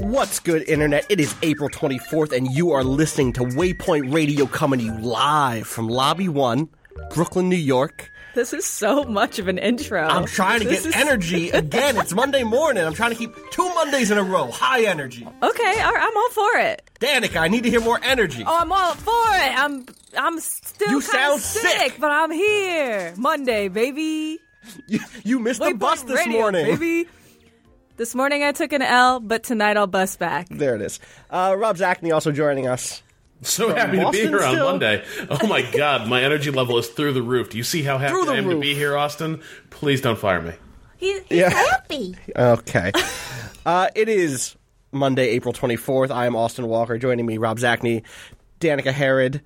What's good, Internet? It is April 24th, and you are listening to Waypoint Radio coming to you live from Lobby 1, Brooklyn, New York. This is so much of an intro. I'm trying to This get is- energy again. It's Monday morning. I'm trying to keep two Mondays in a row. High energy. Okay, all right, I'm all for it. Danica, I need to hear more energy. Oh, I'm all for it. I'm I'm still You sound sick, sick. but I'm here. Monday, baby. You, you missed the Waypoint bus this Radio, morning. baby. This morning I took an L, but tonight I'll bus back. There it is. Uh, Rob Zacny also joining us. So happy to be here on? Monday. Oh my god, my energy level is through the roof. Do you see how happy I am roof. to be here, Austin? Please don't fire me. He, he's Yeah. happy. Okay. uh, it is Monday, April 24th. I am Austin Walker. Joining me, Rob Zacny, Danica Herod.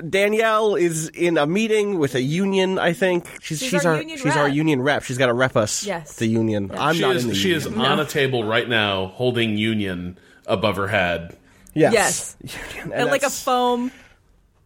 D- Danielle is in a meeting with a union, I think. She's, She's our union she's our rep. union rep. She's got to rep us. Yes. The union. I'm she not is in the she union. is on a table right now holding Union above her head. Yes. Yes. Union, And like a foam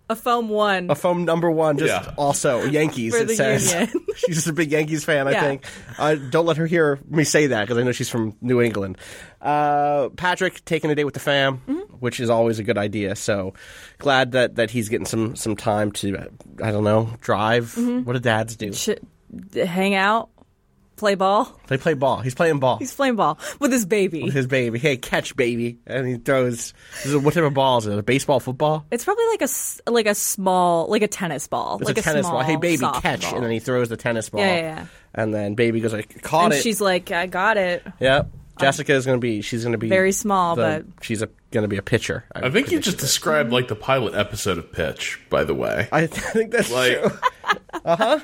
a foam one. a foam number one, just Yeah. also Yankees. For it the says Union. she's just a big Yankees fan. I think. Uh, don't let her hear me say that because I know she's from New England. Uh, Patrick taking a day with the fam, Mm-hmm. which is always a good idea. So glad that that he's getting some some time to uh, I don't know drive. Mm-hmm. What do dads do? Sh- hang out, play ball. They play ball. He's playing ball. He's playing ball with his baby. With his baby. Hey, catch baby, and he throws. This is, what type of ball is it? A baseball, football? It's probably like a s- like a small like a tennis ball, It's like a tennis small ball. Hey, baby, soft catch, ball. and then he throws the tennis ball. Yeah, yeah, yeah. And then baby goes like, caught and it. she's like, I got it. Yep. Um, Jessica is going to be. She's going to be Very small, the- but- she's going to be a pitcher. I think you just described like the pilot episode of Pitch, by the way. I think that's Like uh-huh.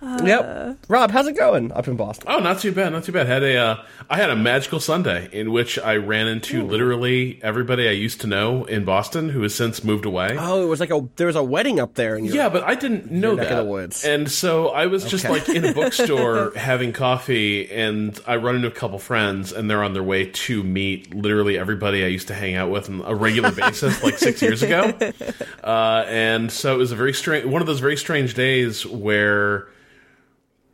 True. yep. Rob, how's it going up in Boston? Oh, not too bad, not too bad. Had a, uh, I had a magical Sunday in which I ran into literally everybody I used to know in Boston who has since moved away. Oh, it was like a there was a wedding up there. And Yeah, but I didn't know that. the woods. And so I was just like in a bookstore having coffee, and I run into a couple friends, and they're on their way to meet literally everybody I used to hang out with on a regular basis, like six years ago. Uh, and so it was a very strange, one of those very strange days where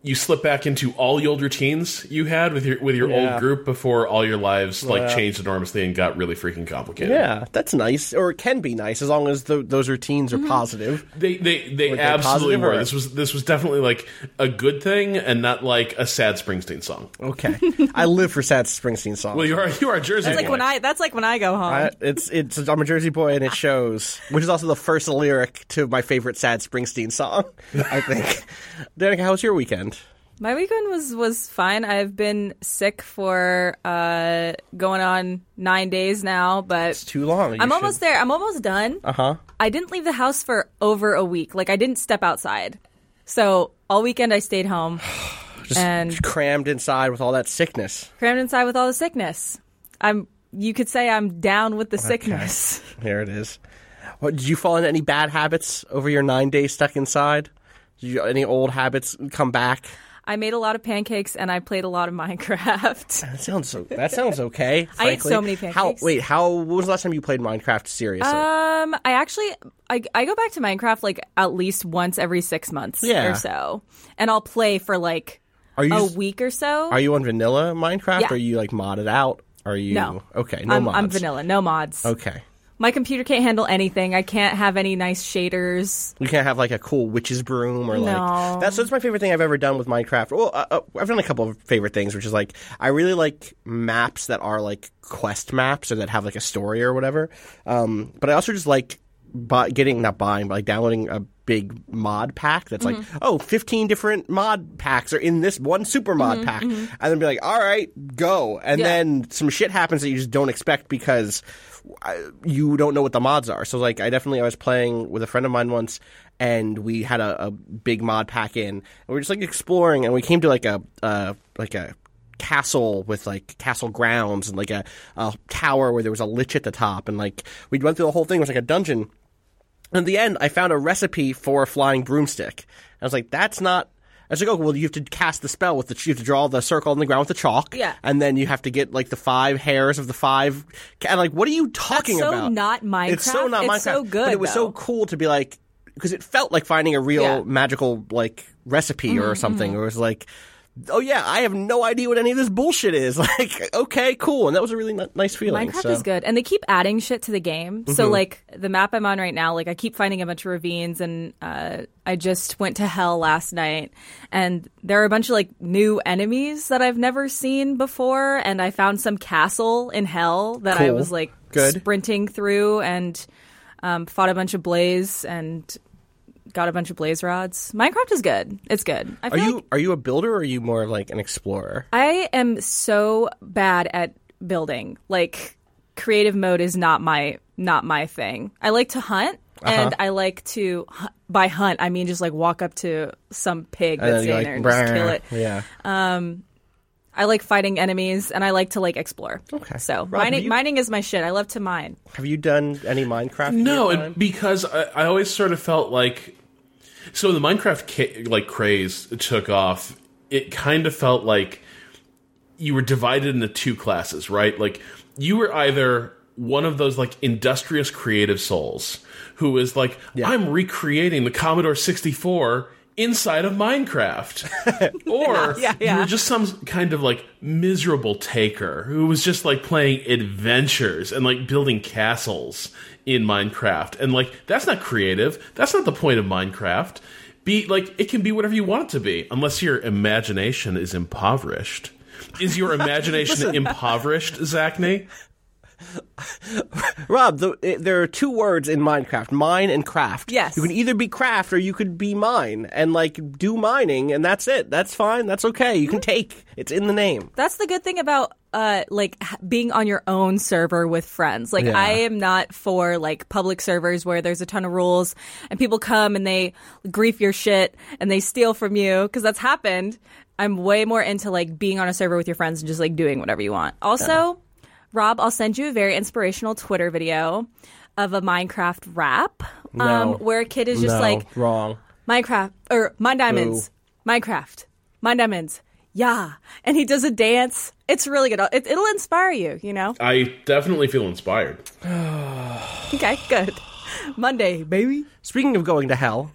you slip back into all the old routines you had with your with your Yeah. old group before all your lives like Yeah. changed enormously and got really freaking complicated. yeah, that's nice, or it can be nice as long as tho- those routines Mm-hmm. are positive. They they they Were they absolutely were. or- This was this was definitely like a good thing and not like a sad Springsteen song. Okay, I live for sad Springsteen songs. Well, you are you are a Jersey It's like when I that's like when I go home. I, it's it's I'm a Jersey boy and it shows, which is also the first lyric to my favorite sad Springsteen song. I think. Danica, how was your weekend? My weekend was was fine. I've been sick for uh going on nine days now, but It's too long. You I'm should- almost there. I'm almost done. Uh huh. I didn't leave the house for over a week. Like I didn't step outside. So all weekend I stayed home Just and crammed inside with all that sickness. crammed inside with all the sickness. I'm. You could say I'm down with the sickness. Here it is. What, did you fall into any bad habits over your nine days stuck inside? Did you, any old habits come back? I made a lot of pancakes and I played a lot of Minecraft. That sounds so. That sounds okay. I ate so many How? pancakes. Wait. How? When was the last time you played Minecraft seriously? Um, I actually I, I go back to Minecraft like at least once every six months Yeah. or so, and I'll play for like a just- week or so. Are you on vanilla Minecraft? Yeah. Or are you like modded out? Are you? No. Okay. No I'm, mods. I'm vanilla, no mods. Okay. My computer can't handle anything. I can't have any nice shaders. You can't have like a cool witch's broom or like No. that's that's my favorite thing I've ever done with Minecraft. Well, uh, uh, I've done a couple of favorite things, which is like I really like maps that are like quest maps or that have like a story or whatever. Um, but I also just like buy, getting not buying, but like downloading a big mod pack that's like, oh, 15 different mod packs are in this one super mod pack, and then be like, all right, go, and Yeah. then some shit happens that you just don't expect because uh, you don't know what the mods are. So like, I definitely I was playing with a friend of mine once. And we had a, a big mod pack in, and we were just like exploring, and we came to like a uh, like a castle with like castle grounds and like a, a tower where there was a lich at the top and like we went through the whole thing it was like a dungeon and at the end i found a recipe for a flying broomstick i was like that's not I was like, oh, well, you have to cast the spell with the, you have to draw the circle on the ground with the chalk. Yeah. And then you have to get, like, the five hairs of the five. And, like, what are you talking so about? not Minecraft. It's so not Minecraft. It's Minecraft. so good, But it was so cool to be like, because it felt like finding a real Yeah. magical, like, recipe Mm-hmm, or something. It was like, oh yeah, I have no idea what any of this bullshit is. Like, okay, cool, and that was a really n- nice feeling. Minecraft so. is good, and they keep adding shit to the game. Mm-hmm. So, like the map I'm on right now, like I keep finding a bunch of ravines, and uh, I just went to Hell last night, and there are a bunch of like new enemies that I've never seen before, and I found some castle in Hell that I was like Good. sprinting through, and um, fought a bunch of blaze and got a bunch of blaze rods. Minecraft is good. It's good. I Are you like are you a builder or are you more of like an explorer? I am so bad at building. Like creative mode is not my not my thing. I like to hunt Uh-huh. and I like to by hunt I mean just like walk up to some pig that's then you're in like, there and just kill it. Yeah. Um I like fighting enemies and I like to like explore. Okay. So Rob, mining you- mining is my shit. I love to mine. Have you done any Minecraft? No, your time? and because I, I always sort of felt like so the Minecraft ca- like craze took off. It kind of felt like you were divided into two classes, right? Like you were either one of those like industrious creative souls who is like I'm recreating the Commodore 64 inside of Minecraft. or Yeah, yeah. you were just some kind of like miserable taker who was just like playing adventures and like building castles in Minecraft. And like that's not creative. That's not the point of Minecraft. Be like it can be whatever you want it to be, unless your imagination is impoverished. Is your imagination impoverished, Zacny? Rob, the, there are two words in Minecraft: mine and craft. Yes. you can either be craft or you could be mine, and like do mining, and that's it. That's fine. That's okay. You can take. It's in the name. That's the good thing about uh like being on your own server with friends. Like Yeah. I am not for like public servers where there's a ton of rules and people come and they grief your shit and they steal from you because that's happened. I'm way more into like being on a server with your friends and just like doing whatever you want. Also, Rob, I'll send you a very inspirational Twitter video of a Minecraft rap um, No. where a kid is just no, like wrong. Minecraft or Mine Diamonds, Minecraft, Mine Diamonds, yeah, and he does a dance. It's really good. It, it'll inspire you, you know. I definitely feel inspired. Okay, good. Monday, baby. Speaking of going to hell,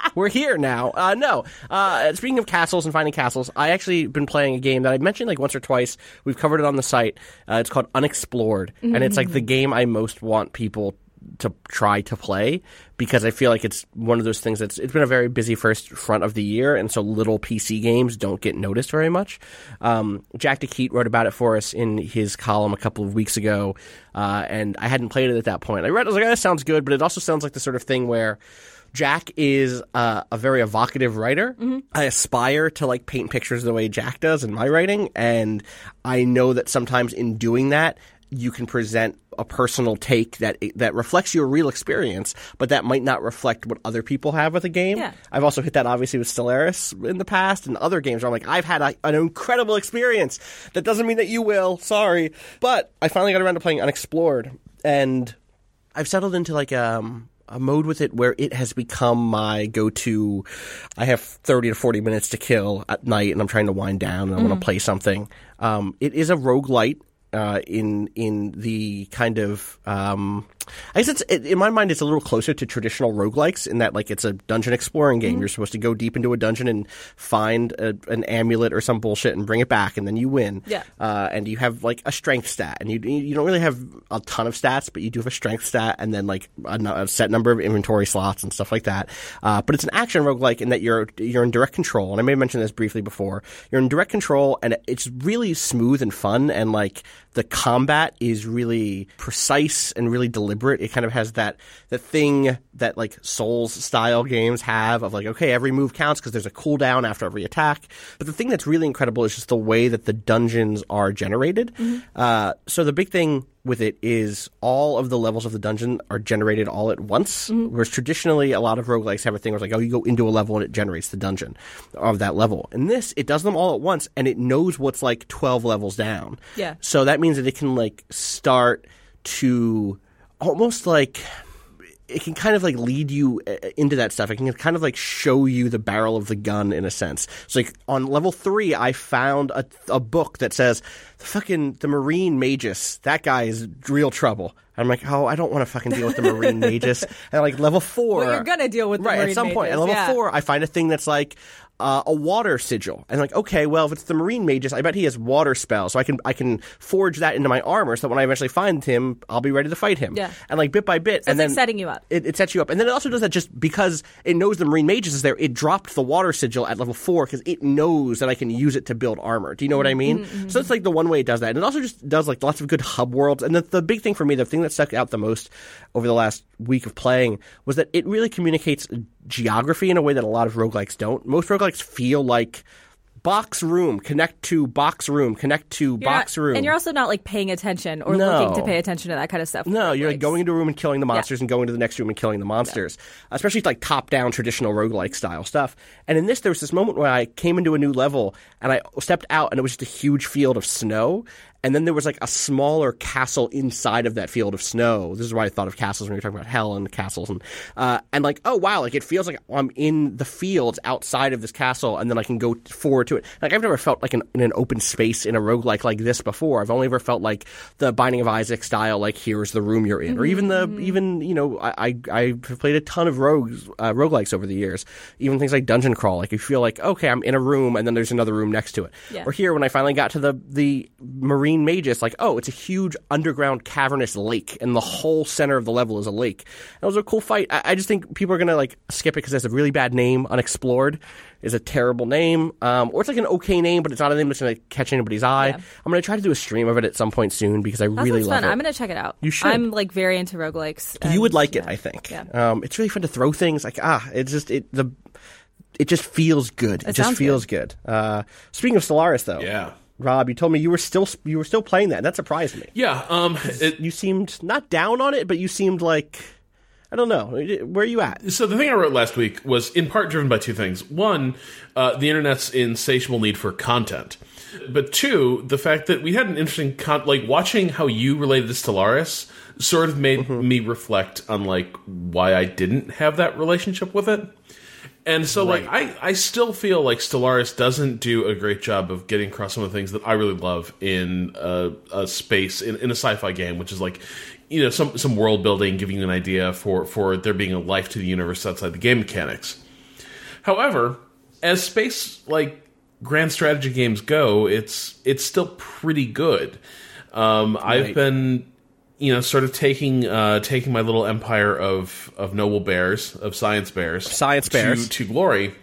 we're here now. Uh, no, uh, speaking of castles and finding castles, I actually been playing a game that I mentioned like once or twice. We've covered it on the site. Uh, it's called Unexplored, and it's like the game I most want people to try to play because I feel like it's one of those things that's it's been a very busy first front of the year, and so little PC games don't get noticed very much. Um, Jack de Quidt wrote about it for us in his column a couple of weeks ago, uh, and I hadn't played it at that point. I read, it, I was like, oh, that sounds good, but it also sounds like the sort of thing where. Jack is uh, a very evocative writer. I aspire to like paint pictures the way Jack does in my writing, and I know that sometimes in doing that, you can present a personal take that that reflects your real experience, but that might not reflect what other people have with a game. Yeah. I've also hit that obviously with Stellaris in the past and other games where I'm like, I've had a, an incredible experience. That doesn't mean that you will. Sorry, but I finally got around to playing Unexplored, and I've settled into like um, a mode with it where it has become my go-to. I have 30 to 40 minutes to kill at night and I'm trying to wind down and I want to play something. Um, it is a roguelite. Uh, in in the kind of um, I guess it's it, in my mind it's a little closer to traditional roguelikes in that like it's a dungeon exploring game. You're supposed to go deep into a dungeon and find a, an amulet or some bullshit and bring it back, and then you win. Yeah. Uh, and you have like a strength stat, and you you don't really have a ton of stats, but you do have a strength stat, and then like a, a set number of inventory slots and stuff like that. Uh, but it's an action roguelike in that you're you're in direct control, and I may have mentioned this briefly before. You're in direct control, and it's really smooth and fun, and like the combat is really precise and really deliberate. It kind of has that that thing that like Souls style games have of like okay, every move counts because there's a cooldown after every attack. But the thing that's really incredible is just the way that the dungeons are generated. Uh, so the big thing with it is all of the levels of the dungeon are generated all at once. Mm-hmm. Whereas traditionally, a lot of roguelikes have a thing where it's like, oh, you go into a level and it generates the dungeon of that level. In this, it does them all at once and it knows what's like 12 levels down. Yeah. So that means that it can like start to almost like it can kind of like lead you uh, into that stuff. It can kind of like show you the barrel of the gun in a sense. So like on level three, I found a, a book that says the fucking the Marine Magus. That guy is real trouble. I'm like, oh, I don't want to fucking deal with the Marine mages. And like level four, Well, you're gonna deal with the right Marine at some point. At level yeah. four, I find a thing that's like. Uh, a water sigil, and like, okay, well, if it's the Marine mages, I bet he has water spells, so I can I can forge that into my armor, so that when I eventually find him, I'll be ready to fight him. Yeah. and like bit by bit, So and it's, like, then setting you up. It, it sets you up, and then it also does that just because it knows the Marine mages is there. It dropped the water sigil at level four because it knows that I can use it to build armor. Do you know what I mean? Mm-hmm, So that's like the one way it does that, and it also just does like lots of good hub worlds. And the, the big thing for me, the thing that stuck out the most over the last week of playing was that it really communicates geography in a way that a lot of roguelikes don't. Most roguelikes feel like box room, connect to box room, connect to You're box not- room. And you're also not like paying attention or No. looking to pay attention to that kind of stuff. No, you're like Like, going into a room and killing the monsters and going to the next room and killing the monsters. Especially like top down traditional roguelike style stuff. And in this, there was this moment where I came into a new level and I stepped out and it was just a huge field of snow. And then there was like a smaller castle inside of that field of snow. This is why I thought of castles when we were talking about hell and castles and uh, and like oh wow like it feels like I'm in the fields outside of this castle and then I can go forward to it. Like I've never felt like in, in an open space in a roguelike like this before. I've only ever felt like the Binding of Isaac style like here's the room you're in or even the even you know I I I've played a ton of rogues uh, roguelikes over the years. Even things like Dungeon Crawl like you feel like okay I'm in a room and then there's another room next to it. Yeah. Or here when I finally got to the the Marine Magus, like oh, it's a huge underground cavernous lake, and the whole center of the level is a lake. That was a cool fight. I, I just think people are gonna like skip it because it's a really bad name. Unexplored is a terrible name, um, or it's like an okay name, but it's not a name that's gonna catch anybody's eye. Yeah. I'm gonna try to do a stream of it at some point soon because I That really sounds love fun. it. I'm gonna check it out. You should. I'm like very into roguelikes. you would like it. I think. Yeah. Um, it's really fun to throw things. Like ah, it's just it the. It just feels good. It, It just feels good. Uh, speaking of Stellaris, though, Yeah. Rob, you told me you were still you were still playing that. and That surprised me. Yeah, um, it, You seemed not down on it, but you seemed like I don't know. Where are you at? So the thing I wrote last week was in part driven by two things. One, uh, the internet's insatiable need for content. But two, the fact that we had an interesting con- like watching how you related this to Stellaris sort of made me reflect on like why I didn't have that relationship with it. And so like I, I still feel like Stellaris doesn't do a great job of getting across some of the things that I really love in a, a space in, in a sci-fi game, which is like you know some some world building, giving you an idea for for there being a life to the universe outside the game mechanics. However, as space like grand strategy games go, it's it's still pretty good. Um, I've been you know sort of taking uh, taking my little empire of of noble bears of science bears Science to- bears. to, glory.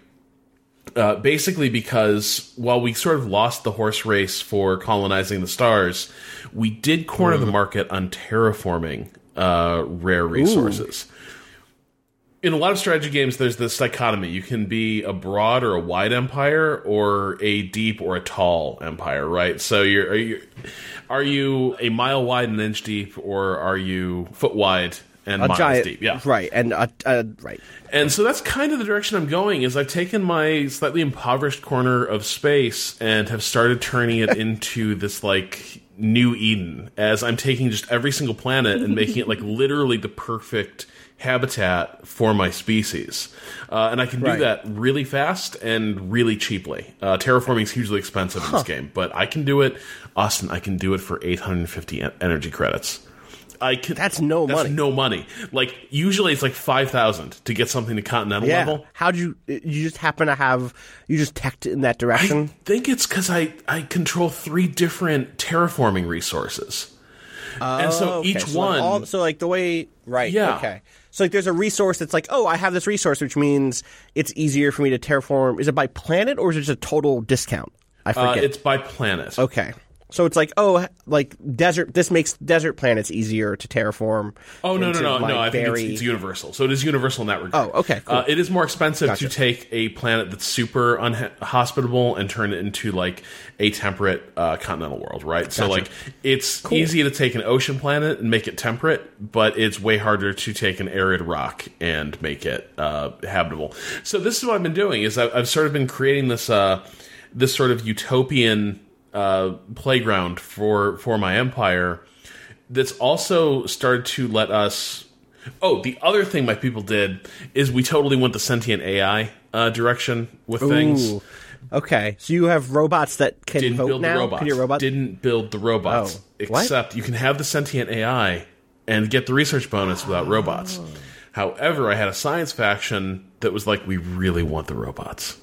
Uh, basically, because while we sort of lost the horse race for colonizing the stars, we did corner the market on terraforming uh, rare resources in a lot of strategy games, there's this dichotomy. You can be a broad or a wide empire, or a deep or a tall empire, right? So you're are you, are you a mile wide and an inch deep, or are you foot wide and A miles giant, deep? Yeah, right, and uh, uh, right. and so that's kind of the direction I'm going. Is I've taken my slightly impoverished corner of space and have started turning it into this like new Eden. As I'm taking just every single planet and making it like literally the perfect habitat for my species, uh, and I can Right. do that really fast and really cheaply. Uh, terraforming is hugely expensive in this game, but I can do it. Austin, I can do it for 850 energy credits. I can, That's no that's money. no money. Like usually it's like five thousand to get something to continental Yeah. level. How do you? You just happen to have you just teched in that direction. I think it's because I I control three different terraforming resources, and so Oh, okay. each So, one. all- so like the way, right? Yeah. Okay. So like, there's a resource that's like, oh, I have this resource, which means it's easier for me to terraform. Is it by planet or is it just a total discount? I uh, forget. it's by planet. okay. So it's like, oh, like desert. This makes desert planets easier to terraform. Oh no no into, no like, no! I think it's, it's universal. So it is universal in that regard. Oh, okay, cool. Uh, it is more expensive Gotcha. to take a planet that's super unhospitable and turn it into like a temperate uh, continental world, right? So like it's easy to take an ocean planet and make it temperate, but it's way harder to take an arid rock and make it uh, habitable. So this is what I've been doing: is I've, I've sort of been creating this uh, this sort of utopian uh, playground for for my empire that's also started to let us. Oh, the other thing my people did is we totally went the sentient AI uh, direction with things. Okay, so you have robots that can Didn't vote build now. the robots. Can your robot? Didn't build the robots. Oh, what? Except you can have the sentient AI and get the research bonus without robots. Oh. However, I had a science faction that was like, we really want the robots.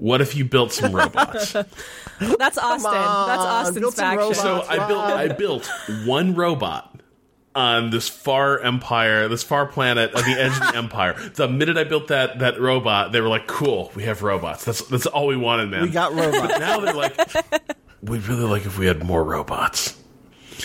What if you built some robots? That's Austin. on, That's Austin's build faction. robots. so I built I built one robot on this far empire, this far planet on the edge of the empire. The minute I built that that robot, they were like, "Cool, we have robots. That's that's all we wanted, man." we got robots. now they're like, "We'd really like if we had more robots."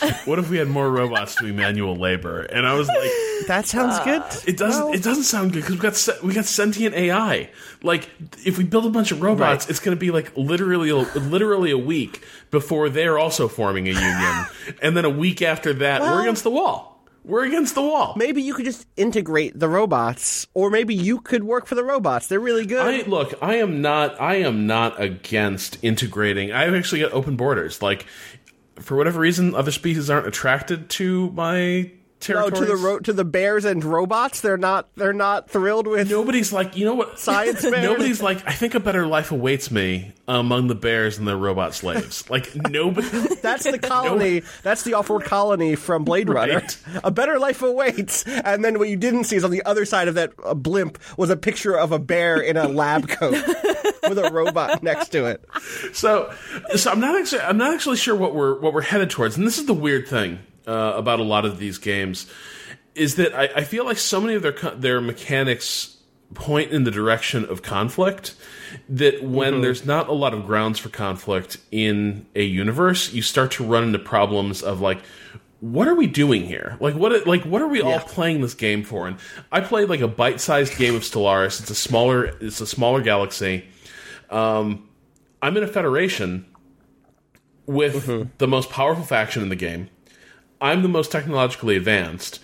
What if we had more robots doing manual labor? And I was like, that sounds good. it doesn't. it doesn't sound good because we got se- we got sentient AI. Like, if we build a bunch of robots, Right. it's going to be like literally, a, literally a week before they're also forming a union, and then a week after that, we're against the wall. We're against the wall. Maybe you could just integrate the robots, or maybe you could work for the robots. They're really good. I look. I am not. I am not against integrating. I've actually got open borders. Like, for whatever reason, other species aren't attracted to my no, territories. to the ro- to the bears and robots. They're not. They're not thrilled with. Nobody's like, you know what? Science bears? Nobody's like, I think a better life awaits me among the bears and the robot slaves. Like nobody. That's the colony. That's the off-world colony from Blade Runner. Right. A better life awaits. And then what you didn't see is on the other side of that uh, blimp was a picture of a bear in a lab coat with a robot next to it. So, so I'm not actually. I'm not actually sure what we're what we're headed towards. And this is the weird thing uh, about a lot of these games is that I, I feel like so many of their their mechanics point in the direction of conflict that when there's not a lot of grounds for conflict in a universe you start to run into problems of like what are we doing here? Like what like what are we all playing this game for? And i played like a bite-sized game of stellaris. It's a smaller it's a smaller galaxy. Um, i'm in a federation with the most powerful faction in the game i'm the most technologically advanced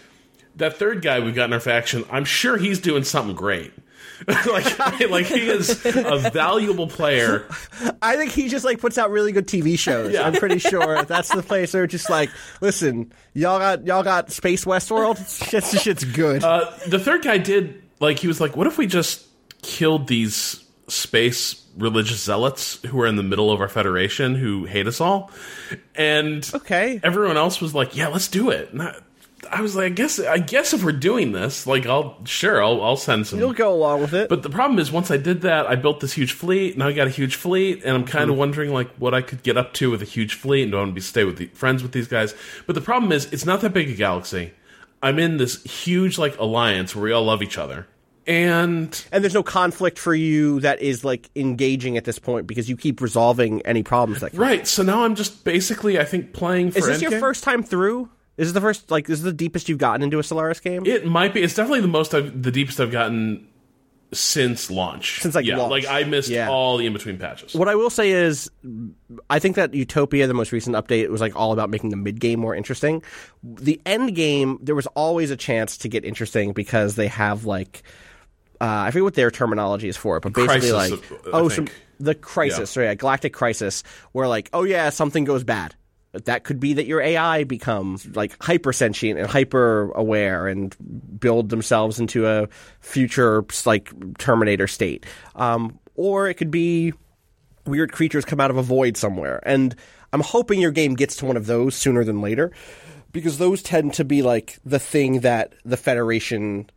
that third guy we've got in our faction, I'm sure he's doing something great. like, like he is a valuable player. I think he just like puts out really good TV shows. Yeah. I'm pretty sure that's the place where just like, listen, y'all got y'all got Space Westworld. Shit's shit's good. Uh, the third guy did like he was like, what if we just killed these space religious zealots who are in the middle of our federation who hate us all? And Okay. everyone else was like, yeah, let's do it. And I, I was like, I guess, I guess if we're doing this, like, I'll sure, I'll, I'll send some. You'll go along with it. But the problem is, once I did that, I built this huge fleet. Now I got a huge fleet, and I'm kind of hmm. wondering like what I could get up to with a huge fleet, and do I want to be stay with the, friends with these guys? But the problem is, it's not that big a galaxy. I'm in this huge like alliance where we all love each other, and and there's no conflict for you that is like engaging at this point because you keep resolving any problems that come. right. So now I'm just basically, I think, playing for. Is this your first time through? Is this the first like this is the deepest you've gotten into a Stellaris game? It might be. It's definitely the most, I've, the deepest I've gotten since launch. Since, like, yeah, launch. like I missed Yeah. all the in between patches. what I will say is, I think that Utopia, the most recent update, was like all about making the mid game more interesting. The end game, there was always a chance to get interesting because they have like, uh, I forget what their terminology is for it, but basically Crisis, like, I oh, some, the crisis, right? Galactic crisis, where like, oh yeah, something goes bad. That could be that your AI becomes like hyper sentient and hyper aware and build themselves into a future like Terminator state. Um, or it could be weird creatures come out of a void somewhere. And I'm hoping your game gets to one of those sooner than later because those tend to be like the thing that the Federation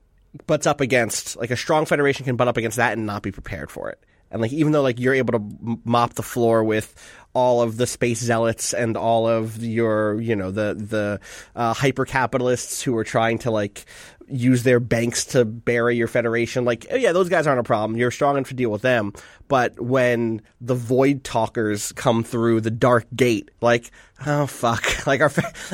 butts up against. Like a strong Federation can butt up against that and not be prepared for it. And like even though like you're able to mop the floor with all of the space zealots and all of your you know the the uh, hyper capitalists who are trying to like use their banks to bury your federation. Like, oh, yeah, those guys aren't a problem. You're strong enough to deal with them. But when the void talkers come through the dark gate, like, oh fuck, like our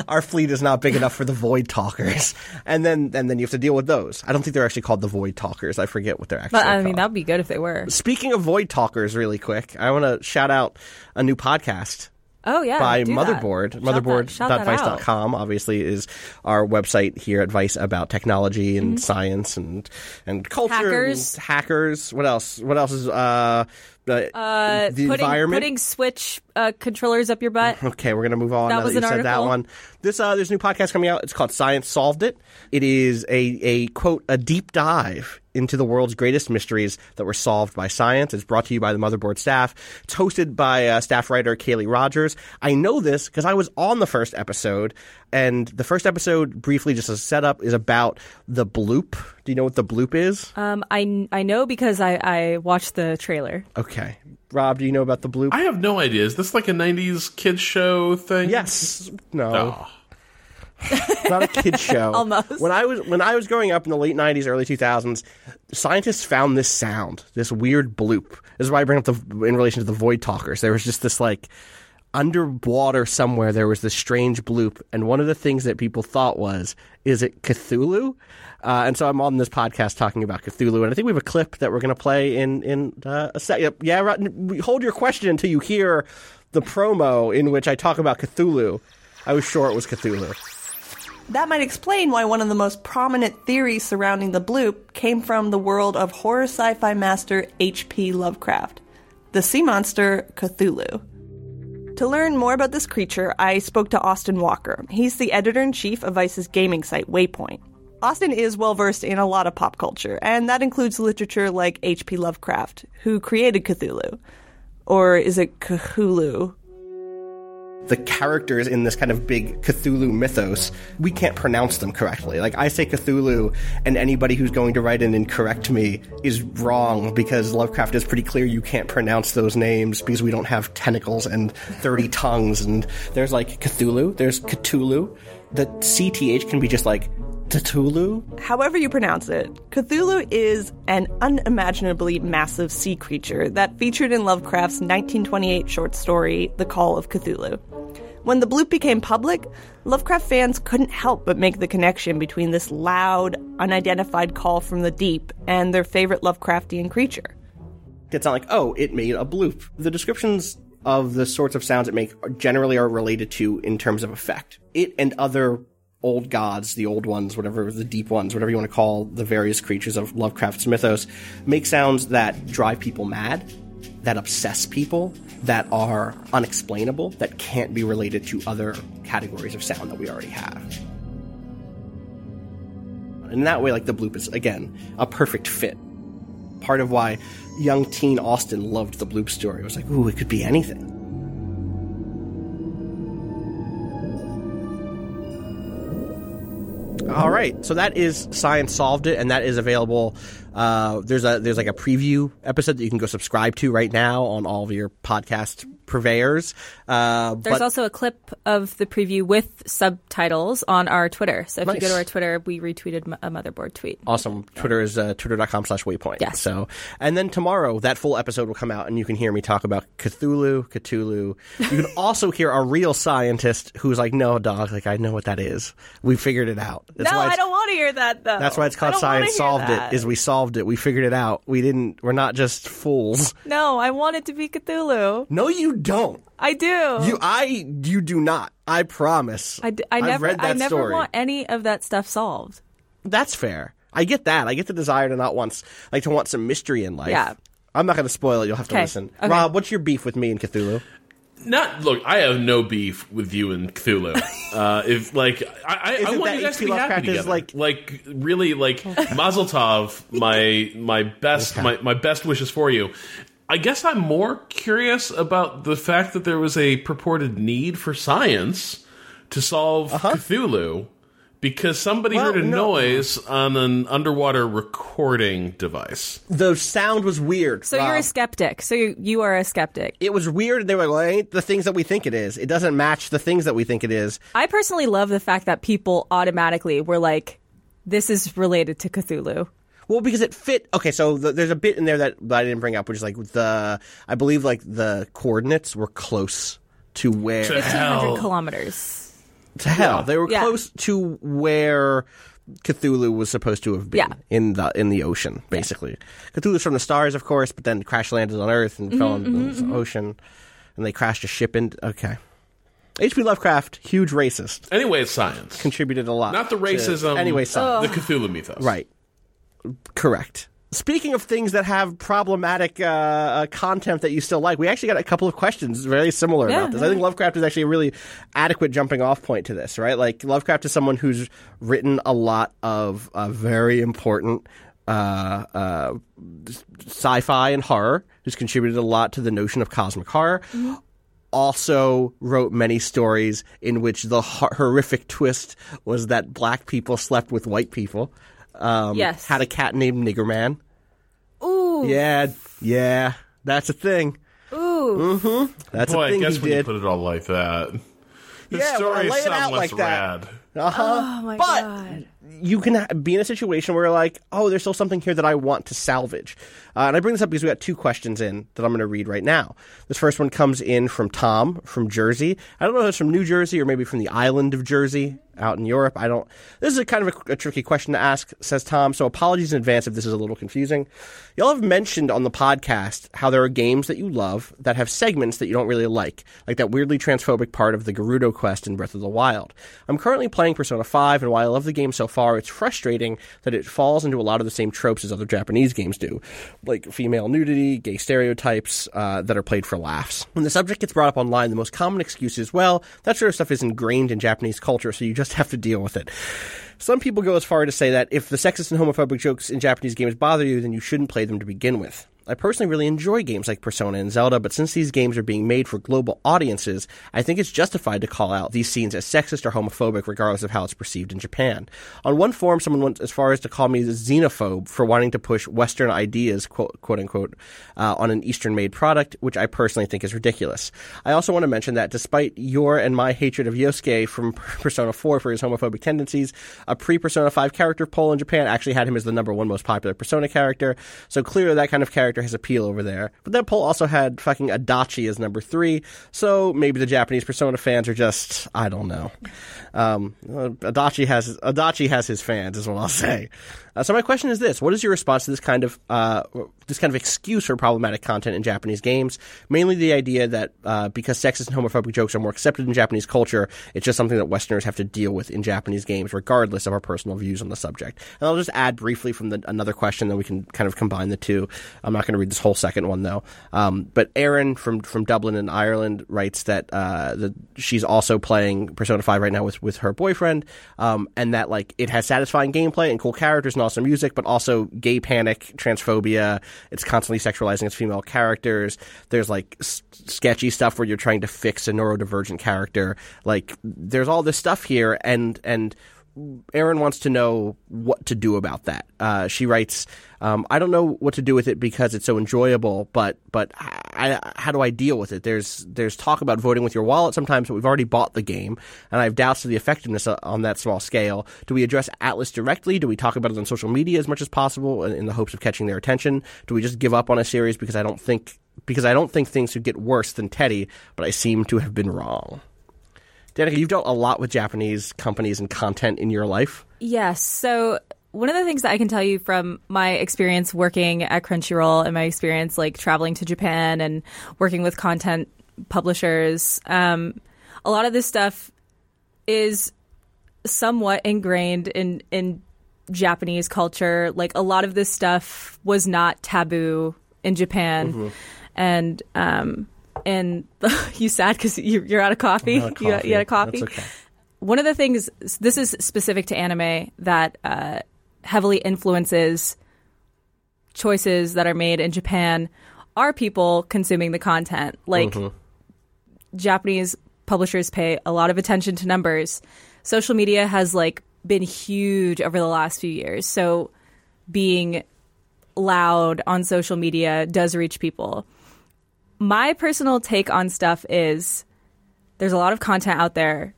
our fleet is not big enough for the void talkers, and then and then you have to deal with those. I don't think they're actually called the void talkers. I forget what they're actually. But I called. mean, that'd be good if they were. Speaking of void talkers, really quick, I want to shout out a new podcast Oh yeah, by. Motherboard. That- shout that out. Motherboard.vice.com obviously is our website here at Vice about technology and Mm-hmm. science and and culture Hackers. and hackers. What else? What else is uh, the, Uh, the putting environment? putting Switch uh, controllers up your butt. Okay, we're gonna move on. That now was that you an said that one. This uh, there's a new podcast coming out. It's called Science Solved It. It is a a quote a deep dive into the world's greatest mysteries that were solved by science. It's brought to you by the Motherboard staff. It's hosted by uh, staff writer Kaleigh Rogers. I know this because I was on the first episode, and the first episode, briefly just a setup, is about the bloop. Do you know what the bloop is? Um, I I know because I I watched the trailer. Okay, Rob, do you know about the bloop? I have no idea. Is this like a '90s kids show thing? Yes. No. Oh. It's not a kid show. Almost. When I was when I was growing up in the late '90s, early 2000s, scientists found this sound, this weird bloop. This is why I bring up the in relation to the void talkers. There was just this like underwater somewhere. There was this strange bloop, and one of the things that people thought was, is it Cthulhu? Uh, and so I'm on this podcast talking about Cthulhu, and I think we have a clip that we're going to play in in uh, a second. Yeah, right, hold your question until you hear the promo in which I talk about Cthulhu. I was sure it was Cthulhu. That might explain why one of the most prominent theories surrounding the bloop came from the world of horror sci fi master H.P. Lovecraft, the sea monster Cthulhu. To learn more about this creature, I spoke to Austin Walker. He's the editor in chief of Vice's gaming site, Waypoint. Austin is well versed in a lot of pop culture, and that includes literature like H.P. Lovecraft, who created Cthulhu. Or is it Cthulhu? The characters in this kind of big Cthulhu mythos, we can't pronounce them correctly. Like I say Cthulhu, and anybody who's going to write in and correct me is wrong because Lovecraft is pretty clear you can't pronounce those names because we don't have tentacles and 30 tongues. And there's like Cthulhu, there's Cthulhu. The CTH can be just like Cthulhu. However you pronounce it, Cthulhu is an unimaginably massive sea creature that featured in Lovecraft's 1928 short story, The Call of Cthulhu. When the bloop became public, Lovecraft fans couldn't help but make the connection between this loud, unidentified call from the deep and their favorite Lovecraftian creature. It's not like, oh, it made a bloop. The descriptions of the sorts of sounds it make are- generally are related to in terms of effect. It and other old gods, the old ones, whatever the deep ones, whatever you want to call the various creatures of Lovecraft's mythos, make sounds that drive people mad, that obsess people, that are unexplainable, that can't be related to other categories of sound that we already have. In that way, like the bloop is again a perfect fit part of why young teen Austin loved the Bloop story. Was like, ooh, it could be anything. All right, so that is Science Solved It, and that is available. Uh, there's a there's like a preview episode that you can go subscribe to right now on all of your podcast purveyors. Uh, There's but also a clip of the preview with subtitles on our Twitter. So if you go to our Twitter, we retweeted a motherboard tweet. Awesome. Twitter is uh, twitter.com slash waypoint. Yes. So, and then tomorrow, that full episode will come out and you can hear me talk about Cthulhu, Cthulhu. You can also hear a real scientist who's like, no, dog, like, I know what that is. We figured it out. That's no, I don't want to hear that though. That's why it's called Science Solved that. It, is we solved it. We figured it out. We didn't, we're not just fools. No, I want it to be Cthulhu. No, you don't. I do. You, I, you do not. I promise. I, d- I I've never, read that I never story. want any of that stuff solved. That's fair. I get that. I get the desire to not want, like, to want some mystery in life. Yeah. I'm not going to spoil it. You'll have to 'Kay. listen. Okay. Rob, what's your beef with me and Cthulhu? Not look. I have no beef with you and Cthulhu. Uh, if like I, I, I want you guys to be happy together. like- like really like Mazel Tov. My my best my, my best wishes for you. I guess I'm more curious about the fact that there was a purported need for science to solve Uh-huh. Cthulhu because somebody Well, heard a no. noise on an underwater recording device. The sound was weird. So you're a skeptic. So you, you are a skeptic. It was weird. And they were like, well, it ain't the things that we think it is. It doesn't match the things that we think it is. I personally love the fact that people automatically were like, "This is related to Cthulhu." Well, because it fit. Okay, so the, there's a bit in there that, that I didn't bring up, which is like the, I believe like the coordinates were close to where Fifteen hundred kilometers. To hell. They were Yeah. close to where Cthulhu was supposed to have been Yeah. in the in the ocean, basically. Cthulhu's from the stars, of course, but then crash landed on Earth and fell Mm-hmm, into the ocean, and they crashed a ship in. Okay, H.P. Lovecraft, huge racist, Anyway, it's science. contributed a lot. Not the to- racism. anyway, science. The Cthulhu mythos. Right. Correct. Speaking of things that have problematic uh, uh, content that you still like, we actually got a couple of questions very similar Yeah, about this. yeah. I think Lovecraft is actually a really adequate jumping off point to this, right? Like, Lovecraft is someone who's written a lot of uh, very important uh, uh, sci fi and horror, who's contributed a lot to the notion of cosmic horror. Also wrote many stories in which the hor- horrific twist was that black people slept with white people. Um, Yes. Had a cat named Nigger Man. Ooh. Yeah, yeah, that's a thing. Ooh. Mm-hmm. That's Boy, a I thing guess he when you put it all like that. The Yeah, when I story lay it out sounds like that. rad. Oh my But- god. You can be in a situation where you're like, oh, there's still something here that I want to salvage. Uh, and I bring this up because we got two questions in that I'm going to read right now. This first one comes in from Tom from Jersey. I don't know if it's from New Jersey or maybe from the island of Jersey out in Europe. I don't. This is a kind of a, a tricky question to ask, says Tom. So apologies in advance if this is a little confusing. Y'all have mentioned on the podcast how there are games that you love that have segments that you don't really like, like that weirdly transphobic part of the Gerudo quest in Breath of the Wild. I'm currently playing Persona 5, and while I love the game so far, it's frustrating that it falls into a lot of the same tropes as other Japanese games do, like female nudity, gay stereotypes uh, that are played for laughs. When the subject gets brought up online, the most common excuse is, well, that sort of stuff is ingrained in Japanese culture, so you just have to deal with it. Some people go as far to say that if the sexist and homophobic jokes in Japanese games bother you, then you shouldn't play them to begin with. I personally really enjoy games like Persona and Zelda, but since these games are being made for global audiences, I think it's justified to call out these scenes as sexist or homophobic, regardless of how it's perceived in Japan. On one forum, someone went as far as to call me a xenophobe for wanting to push Western ideas, quote, quote unquote, uh, on an Eastern made product, which I personally think is ridiculous. I also want to mention that despite your and my hatred of Yosuke from Persona 4 for his homophobic tendencies, a pre Persona 5 character poll in Japan actually had him as the number one most popular Persona character, so clearly that kind of character has appeal over there. But that poll also had fucking Adachi as number three, so maybe the Japanese Persona fans are just, I don't know. Um, uh, Adachi has Adachi has his fans, is what I'll say. Uh, so my question is this: What is your response to this kind of uh, this kind of excuse for problematic content in Japanese games? Mainly the idea that uh, because sexist and homophobic jokes are more accepted in Japanese culture, it's just something that Westerners have to deal with in Japanese games, regardless of our personal views on the subject. And I'll just add briefly from the, another question, then we can kind of combine the two. I'm not going to read this whole second one though. Um, but Erin from from Dublin in Ireland writes that uh, the, she's also playing Persona 5 right now with with her boyfriend, um, and that like it has satisfying gameplay and cool characters and awesome music, but also gay panic, transphobia. It's constantly sexualizing its female characters. There's like s- sketchy stuff where you're trying to fix a neurodivergent character. Like there's all this stuff here, and and Erin wants to know what to do about that. Uh, she writes, um, "I don't know what to do with it because it's so enjoyable, but but I, I, how do I deal with it? There's there's talk about voting with your wallet sometimes, but we've already bought the game, and I have doubts of the effectiveness on that small scale. Do we address Atlus directly? Do we talk about it on social media as much as possible in, in the hopes of catching their attention? Do we just give up on a series because I don't think because I don't think things could get worse than Teddy, but I seem to have been wrong." Danica, you've dealt a lot with Japanese companies and content in your life. Yes. So one of the things that I can tell you from my experience working at Crunchyroll and my experience like traveling to Japan and working with content publishers, um, a lot of this stuff is somewhat ingrained in in Japanese culture. Like a lot of this stuff was not taboo in Japan, and um, and you sad because you, you're out of coffee. Not a You, you had a coffee okay. one of the things this is specific to anime that uh, heavily influences choices that are made in Japan are people consuming the content. Like Japanese publishers pay a lot of attention to numbers. Social media has like been huge over the last few years. So being loud on social media does reach people. My personal take on stuff is there's a lot of content out there.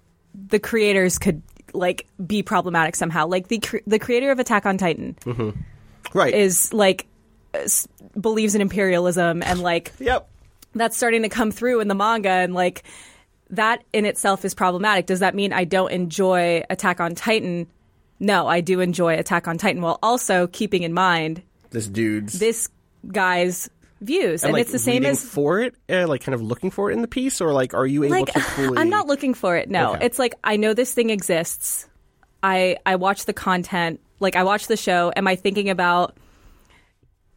The creators could like be problematic somehow. Like the cr- the creator of Attack on Titan mm-hmm. Right. is like s- believes in imperialism and like yep. that's starting to come through in the manga and like that in itself is problematic. Does that mean I don't enjoy Attack on Titan? No, I do enjoy Attack on Titan while also keeping in mind This dude's this guy's views. And, like, it's the same as for it, uh, like kind of looking for it in the piece, or like are you able like to fully? I'm not looking for it. No, Okay. it's like I know this thing exists. I I watch the content. Like I watch the show. Am I thinking about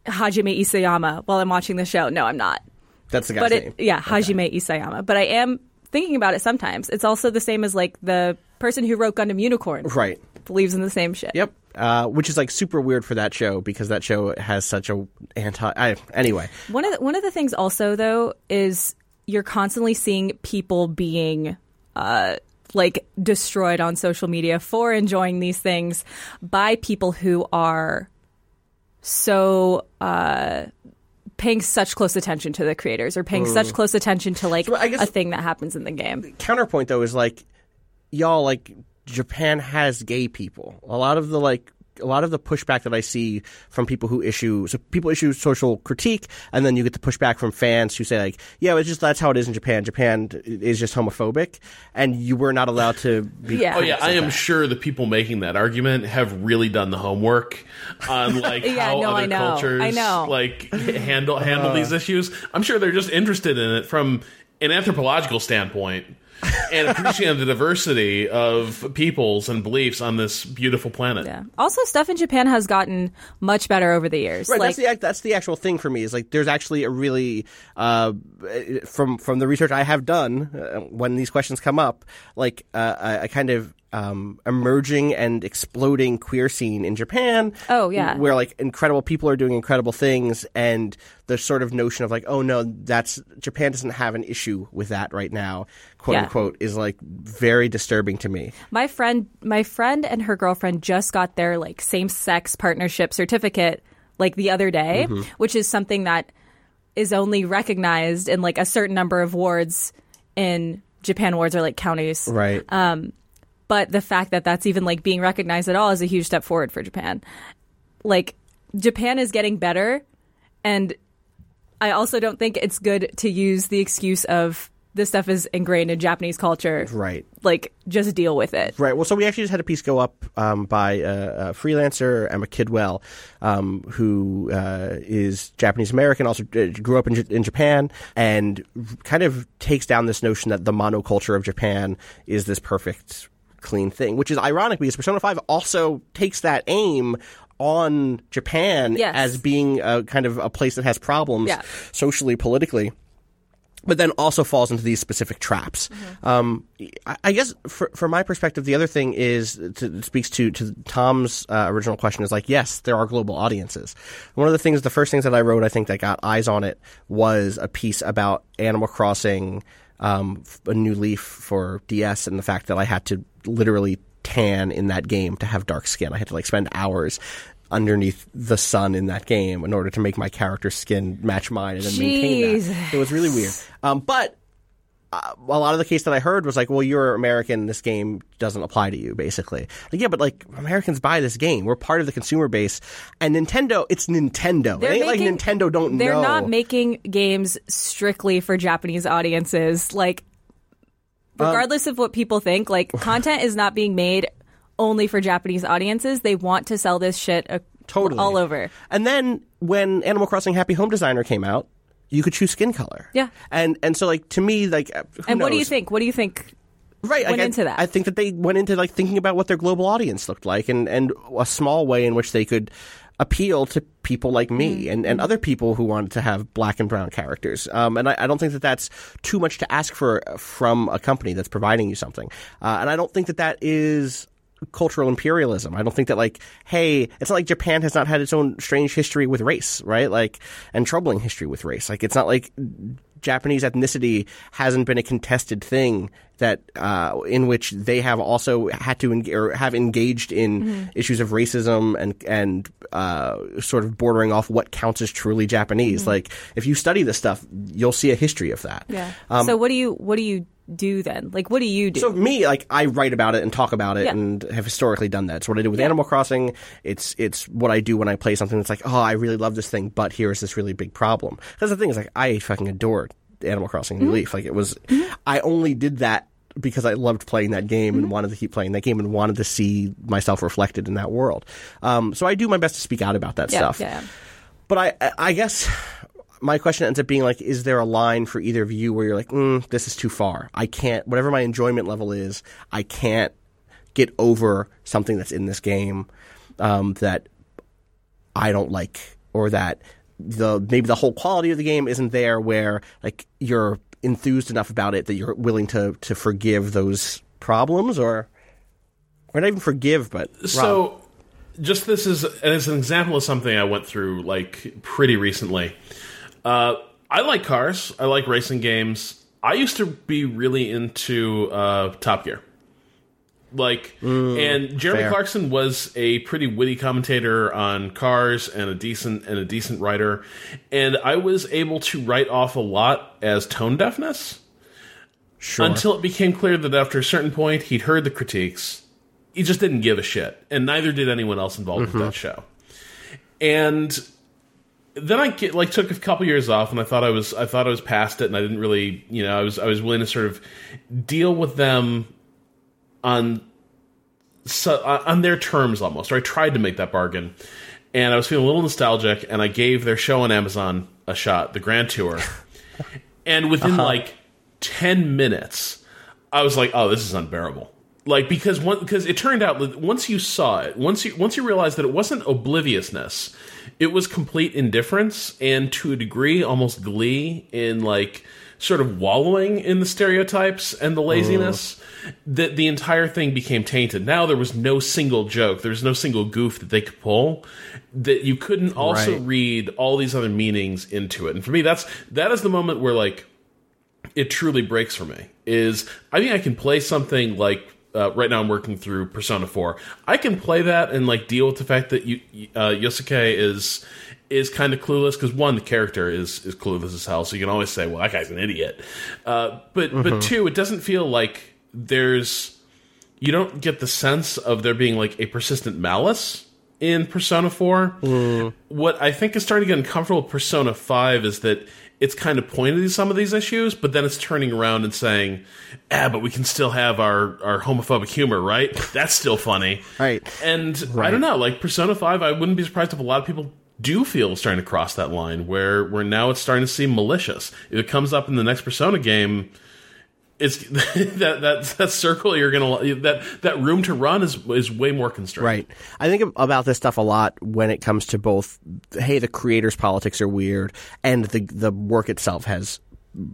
Hajime Isayama while I'm watching the show? No, I'm not. That's the guy's but name. it, yeah, Hajime Isayama. But I am thinking about it sometimes. It's also the same as like the person who wrote Gundam Unicorn Right. Believes in the same shit. Yep. Uh, which is like super weird for that show because that show has such a anti. I, anyway, One of the, one of the things also though is you're constantly seeing people being uh, like destroyed on social media for enjoying these things by people who are so uh, paying such close attention to the creators or paying such close attention to like Mm. So a thing that happens in the game. counterpoint though is like y'all like Japan has gay people. A lot of the like a lot of the pushback that I see from people who issue so people issue social critique and then you get the pushback from fans who say like yeah it's just that's how it is in Japan. Japan is just homophobic and you were not allowed to be Yeah. Oh yeah, I am that. sure the people making that argument have really done the homework on like Yeah, how no, other I know. cultures I know. like handle handle Uh. these issues. I'm sure they're just interested in it from an anthropological standpoint and appreciating the diversity of peoples and beliefs on this beautiful planet. Yeah. Also, stuff in Japan has gotten much better over the years. Right, like, that's the that's the actual thing for me. Is like there's actually a really uh, from from the research I have done uh, when these questions come up, like uh, a, a kind of um, emerging and exploding queer scene in Japan. Oh, yeah. where like incredible people are doing incredible things, and the sort of notion of like, oh no, that's Japan doesn't have an issue with that right now, quote Yeah. unquote, is like very disturbing to me. my friend my friend and her girlfriend just got their like same sex partnership certificate like the other day Mm-hmm. which is something that is only recognized in like a certain number of wards in Japan wards or like counties Right. But the fact that that's even like being recognized at all is a huge step forward for Japan like Japan is getting better and I also don't think it's good to use the excuse of this stuff is ingrained in Japanese culture right. like just deal with it Right. Well, so we actually just had a piece go up um, by uh, a freelancer, Emma Kidwell, um, who uh, is Japanese American, also uh, grew up in, J- in Japan, and kind of takes down this notion that the monoculture of Japan is this perfect, clean thing, which is ironic because Persona 5 also takes that aim on Japan Yes. as being a kind of a place that has problems Yeah. socially, politically but then also falls into these specific traps. Mm-hmm. Um, I, guess for, from my perspective, the other thing is to, it speaks to to Tom's uh, original question is like, yes, there are global audiences. One of the things, the first things that I wrote, I think that got eyes on it was a piece about Animal Crossing, um, a new leaf for DS, and the fact that I had to literally tan in that game to have dark skin. I had to like spend hours underneath the sun in that game in order to make my character's skin match mine and then maintain that. It was really weird. Um, but a lot of the case that I heard was like, well, you're American. This game doesn't apply to you, basically. Like, yeah, but like Americans buy this game. We're part of the consumer base, and Nintendo. It's Nintendo. They're it ain't like Nintendo don't They're know. not making games strictly for Japanese audiences. Like, Um, regardless of what people think, like content is not being made only for Japanese audiences. They want to sell this shit uh, Totally. all over. And then when Animal Crossing Happy Home Designer came out, you could choose skin color. Yeah. And and so like to me like uh, And what do you think? What do you think? right went like, I- into that? I think that they went into like thinking about what their global audience looked like and and a small way in which they could appeal to people like me Mm-hmm. and, and other people who wanted to have black and brown characters. Um, and I, I don't think that that's too much to ask for from a company that's providing you something. Uh, and I don't think that that is cultural imperialism. I don't think that like, hey, it's not like Japan has not had its own strange history with race, right? Like, and troubling history with race. Like, it's not like Japanese ethnicity hasn't been a contested thing that uh, in which they have also had to eng- or have engaged in Mm-hmm. issues of racism and and uh, sort of bordering off what counts as truly Japanese. Like if you study this stuff, you'll see a history of that. Mm-hmm. Yeah. Um, so what do you what do you do then? Like what do you do? So me, like I write about it and talk about it, Yeah. and have historically done that. It's what I do with Animal Crossing. It's it's what I do when I play something that's like, oh, I really love this thing, but here's this really big problem. Because the thing is, like, I fucking adore Animal Crossing New Leaf. Like it was, I only did that because I loved playing that game and wanted to keep playing that game and wanted to see myself reflected in that world. Um, so I do my best to speak out about that yeah, stuff. yeah, yeah. But I, I guess my question ends up being like, is there a line for either of you where you're like, mm, this is too far. I can't, whatever my enjoyment level is, I can't get over something that's in this game um, that I don't like, or that the maybe the whole quality of the game isn't there where like you're enthused enough about it that you're willing to to forgive those problems or or not even forgive, but. So, just this is as an example of something I went through like pretty recently. Uh, I like cars. I like racing games. I used to be really into uh, Top Gear. Like, mm, and Jeremy fair. Clarkson was a pretty witty commentator on cars and a decent and a decent writer, and I was able to write off a lot as tone deafness sure. until it became clear that after a certain point he'd heard the critiques he just didn't give a shit and neither did anyone else involved with that mm-hmm. show and then i get, like took a couple years off and i thought i was i thought i was past it and i didn't really you know i was i was willing to sort of deal with them on so, uh, on their terms almost or i tried to make that bargain and i was feeling a little nostalgic and i gave their show on amazon a shot the grand tour. And within like 10 minutes i was like oh this is unbearable. Like because one because it turned out that once you saw it once you once you realized that it wasn't obliviousness it was complete indifference and to a degree almost glee in like sort of wallowing in the stereotypes and the laziness that the entire thing became tainted now there was no single joke there was no single goof that they could pull that you couldn't also Right. read all these other meanings into it and for me that's that is the moment where like it truly breaks for me is I think I can play something like uh, right now I'm working through Persona 4. I can play that and like deal with the fact that you, uh, Yosuke is is kind of clueless because one the character is is clueless as hell, so you can always say, well, that guy's an idiot. Uh, but but two, it doesn't feel like there's you don't get the sense of there being like a persistent malice in Persona 4. What I think is starting to get uncomfortable with Persona 5 is that it's kind of pointed to some of these issues, but then it's turning around and saying, ah, but we can still have our, our homophobic humor, right? That's still funny. Right. And I don't know, like Persona 5, I wouldn't be surprised if a lot of people do feel it's starting to cross that line where, where now it's starting to seem malicious. If it comes up in the next Persona game, it's that that that circle you're gonna that that room to run is is way more constrained. Right. I think about this stuff a lot when it comes to both, hey, the creators' politics are weird, and the the work itself has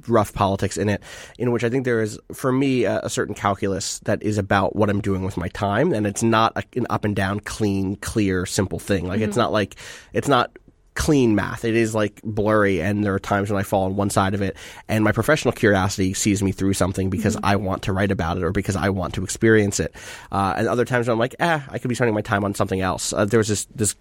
rough politics in it, in which I think there is, for me, a, a certain calculus that is about what I'm doing with my time, and it's not a, an up and down, clean, clear, simple thing. Like it's not like it's not clean math. It is like blurry, and there are times when I fall on one side of it, and my professional curiosity sees me through something because I want to write about it or because I want to experience it. Uh, and other times when I'm like, eh, I could be spending my time on something else. Uh, there was this, this,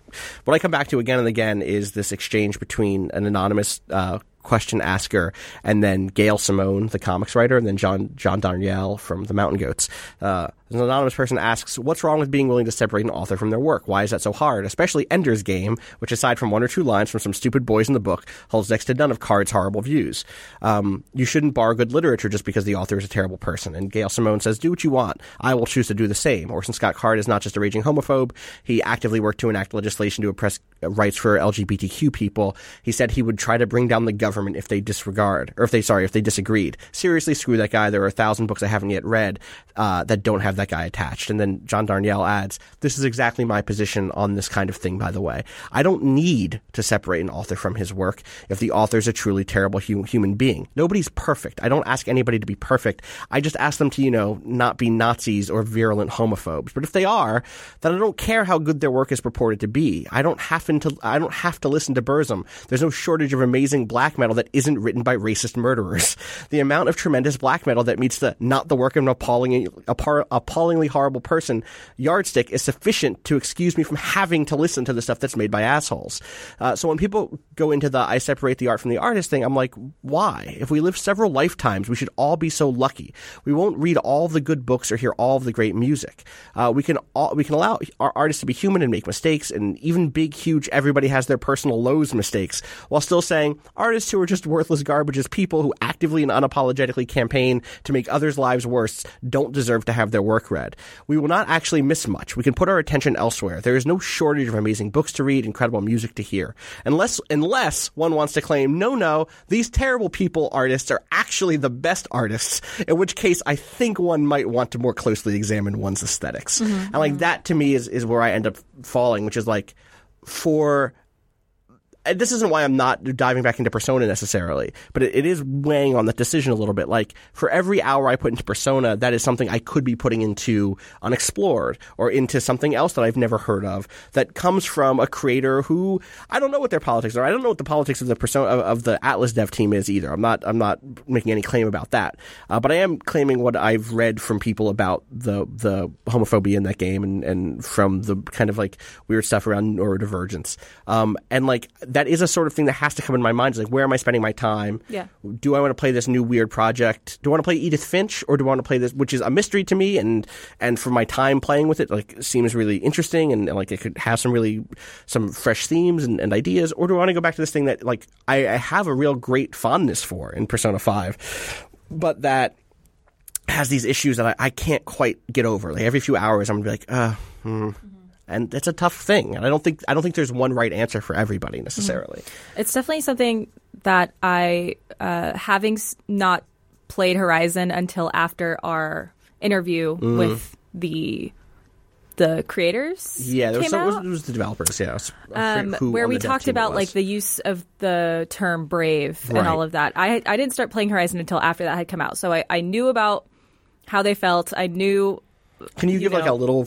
what I come back to again and again is this exchange between an anonymous, uh, question asker, and then Gail Simone, the comics writer, and then John John Darnielle from the Mountain Goats. Uh, an anonymous person asks, "What's wrong with being willing to separate an author from their work? Why is that so hard? Especially Ender's Game, which, aside from one or two lines from some stupid boys in the book, holds next to none of Card's horrible views. Um, you shouldn't bar good literature just because the author is a terrible person." And Gail Simone says, "Do what you want. I will choose to do the same." Orson Scott Card is not just a raging homophobe; he actively worked to enact legislation to oppress uh, rights for LGBTQ people. He said he would try to bring down the government if they disregard, or if they, sorry, if they disagreed. Seriously, screw that guy. There are a thousand books I haven't yet read uh, that don't have that that guy attached. And then John Darnielle adds, This is exactly my position on this kind of thing, by the way. I don't need to separate an author from his work if the author's a truly terrible hu- human being. Nobody's perfect. I don't ask anybody to be perfect. I just ask them to, you know, not be Nazis or virulent homophobes. But if they are, then I don't care how good their work is purported to be. I don't have to, I don't have to listen to Burzum. There's no shortage of amazing black metal that isn't written by racist murderers. The amount of tremendous black metal that meets the not the work of an appalling, appar- appallingly horrible person yardstick is sufficient to excuse me from having to listen to the stuff that's made by assholes. Uh, so when people go into the I separate the art from the artist thing, I'm like, why? If we live several lifetimes, we should all be so lucky. We won't read all the good books or hear all of the great music. Uh, we can all, we can allow our artists to be human and make mistakes, and even big, huge, everybody has their personal lows mistakes, while still saying artists who are just worthless garbage as people who actively and unapologetically campaign to make others' lives worse don't deserve to have their work read. We will not actually miss much. We can put our attention elsewhere. There is no shortage of amazing books to read, incredible music to hear. Unless, unless one wants to claim, no, no, these terrible people artists are actually the best artists, in which case I think one might want to more closely examine one's esthetics mm-hmm. And like mm-hmm. that to me is, is where I end up falling, which is like, for this isn't why I'm not diving back into Persona necessarily, but it, it is weighing on the decision a little bit. Like for every hour I put into Persona, that is something I could be putting into Unexplored or into something else that I've never heard of that comes from a creator who I don't know what their politics are. I don't know what the politics of the Persona of, of the Atlus dev team is either. I'm not I'm not making any claim about that, uh, but I am claiming what I've read from people about the the homophobia in that game and and from the kind of like weird stuff around neurodivergence. Um, and like that is a sort of thing that has to come in my mind. It's like, where am I spending my time? Yeah. Do I want to play this new weird project? Do I want to play Edith Finch, or do I want to play this, which is a mystery to me, and and for my time playing with it, like seems really interesting, and, and, like it could have some really some fresh themes and, and ideas, or do I want to go back to this thing that like I, I have a real great fondness for in Persona Five, but that has these issues that I, I can't quite get over. Like every few hours, I'm gonna be like, uh, hmm. And it's a tough thing. And I don't think I don't think there's one right answer for everybody necessarily. It's definitely something that I, uh, having not played Horizon until after our interview Mm-hmm. with the the creators. Yeah, there was, some, was, it was the developers. Yeah, um, where we talked about like the use of the term brave Right. and all of that. I I didn't start playing Horizon until after that had come out, so I, I knew about how they felt. I knew Can you, give like a little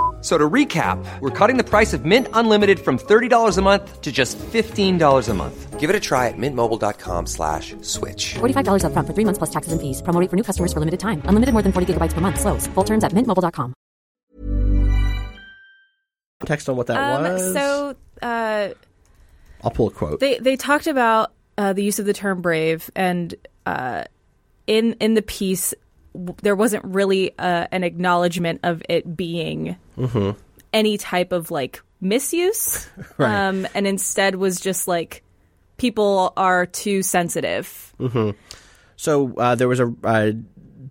F- So to recap, we're cutting the price of Mint Unlimited from $30 a month to just $15 a month. Give it a try at mintmobile.com slash switch. $45 upfront for three months plus taxes and fees. Promo for new customers for limited time. Unlimited more than 40 gigabytes per month. Slows. Full terms at mintmobile.com. context on what that um, was? so. Uh, I'll pull a quote. They they talked about uh, the use of the term brave, and uh, in in the piece, w- there wasn't really uh, an acknowledgement of it being any type of like misuse, Right. um, and instead was just like people are too sensitive. So uh, there was a uh,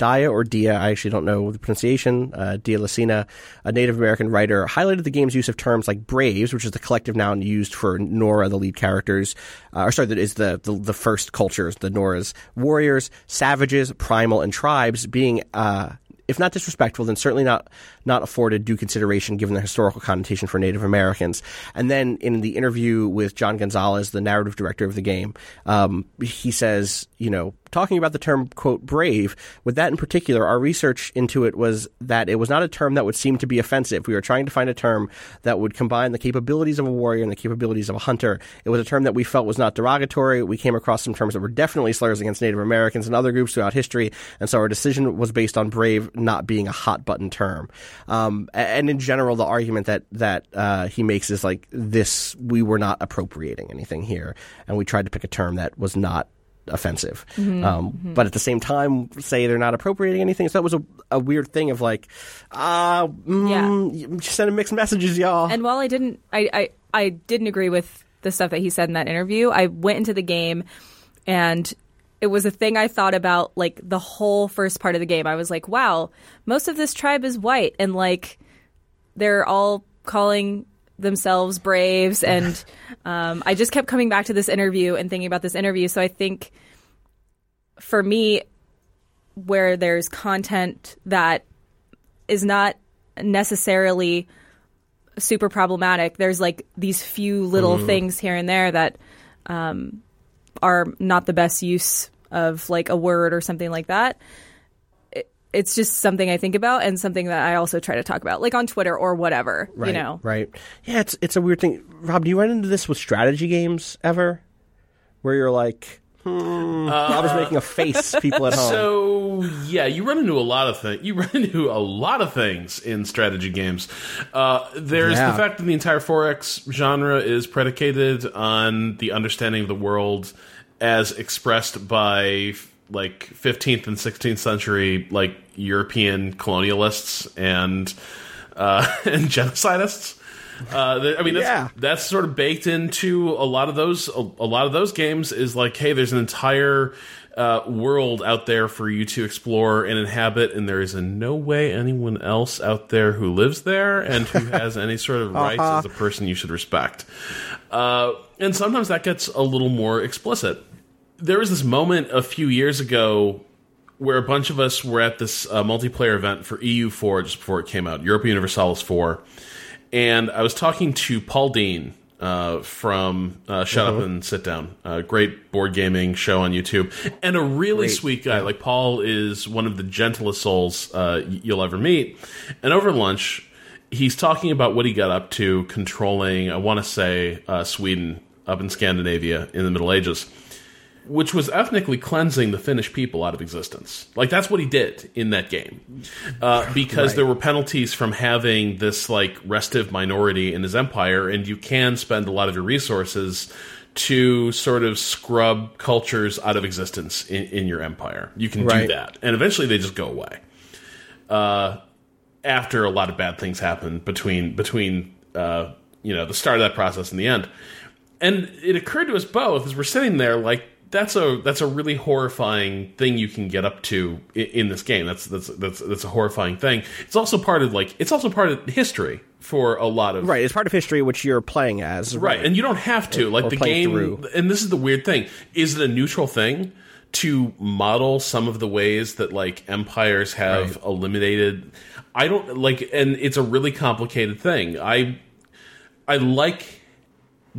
Dia or Dia, I actually don't know the pronunciation, uh, Dia Lacina, a Native American writer, highlighted the game's use of terms like braves, which is the collective noun used for Nora, the lead characters, uh, or sorry, that is the, the the first cultures, the Noras, warriors, savages, primal, and tribes being. Uh, if not disrespectful, then certainly not not afforded due consideration given the historical connotation for Native Americans. And then in the interview with John Gonzalez, the narrative director of the game, um, he says, you know, talking about the term quote brave, with that in particular, our research into it was that it was not a term that would seem to be offensive. We were trying to find a term that would combine the capabilities of a warrior and the capabilities of a hunter. It was a term that we felt was not derogatory. We came across some terms that were definitely slurs against Native Americans and other groups throughout history, and so our decision was based on brave not being a hot button term. Um, and in general, the argument that that uh, he makes is like this: we were not appropriating anything here, and we tried to pick a term that was not offensive. Um, But at the same time, say they're not appropriating anything. So that was a, a weird thing of like, uh, mm, yeah, just sending mixed messages, y'all. And while I didn't, I, I, I didn't agree with the stuff that he said in that interview. I went into the game, and it was a thing I thought about like the whole first part of the game. I was like, wow, most of this tribe is white and like they're all calling themselves braves and um, I just kept coming back to this interview and thinking about this interview. So I think for me, where there's content that is not necessarily super problematic, there's like these few little things here and there that um, are not the best use of like a word or something like that. It, it's just something I think about and something that I also try to talk about, like on Twitter or whatever. Right, You know, right? Yeah, it's it's a weird thing. Rob, do you run into this with strategy games ever, where you're like, hmm, Rob is making a face. People at home. So yeah, you run into a lot of things. You run into a lot of things in strategy games. Uh, there's Yeah. the fact that the entire 4X genre is predicated on the understanding of the world as expressed by like 15th and 16th century like European colonialists and uh, and genocidists. Uh, I mean, that's, Yeah. that's sort of baked into a lot of those. A, a lot of those games is like, hey, there's an entire uh, world out there for you to explore and inhabit, and there is in no way anyone else out there who lives there and who has any sort of rights as a person you should respect. Uh, and sometimes that gets a little more explicit. There was this moment a few years ago where a bunch of us were at this uh, multiplayer event for EU4 just before it came out, Europa Universalis 4. And I was talking to Paul Dean uh, from uh, Shut Up and Sit Down, a great board gaming show on YouTube, and a really sweet guy. Like, Paul is one of the gentlest souls uh, you'll ever meet. And over lunch, he's talking about what he got up to controlling, I want to say, uh, Sweden up in Scandinavia in the Middle Ages which was ethnically cleansing the Finnish people out of existence. Like that's what he did in that game, uh, because there were penalties from having this like restive minority in his empire, and you can spend a lot of your resources to sort of scrub cultures out of existence in, in your empire. You can Right. do that, and eventually they just go away. Uh, after a lot of bad things happen between between uh, you know the start of that process and the end and it occurred to us both as we're sitting there like that's a that's a really horrifying thing you can get up to in, in this game that's that's that's that's a horrifying thing it's also part of like it's also part of history for a lot of right, it's part of history which you're playing as. Right, and you don't have to. Like or the game, through. and this is the weird thing: is it a neutral thing to model some of the ways that like empires have eliminated? I don't like, and it's a really complicated thing. I I like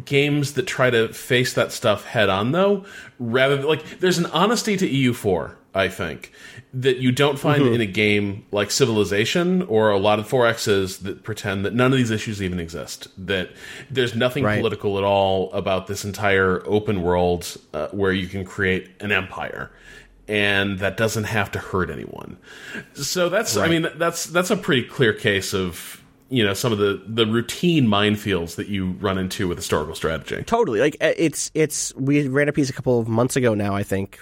games that try to face that stuff head on, though. Rather, than, like there's an honesty to EU4. I think that you don't find Mm-hmm. in a game like Civilization or a lot of 4Xs that pretend that none of these issues even exist. That there's nothing Right. political at all about this entire open world uh, where you can create an empire. And that doesn't have to hurt anyone. So that's, I mean, that's that's a pretty clear case of you know some of the the routine minefields that you run into with historical strategy. Totally. Like uh, it's it's we ran a piece a couple of months ago now. I think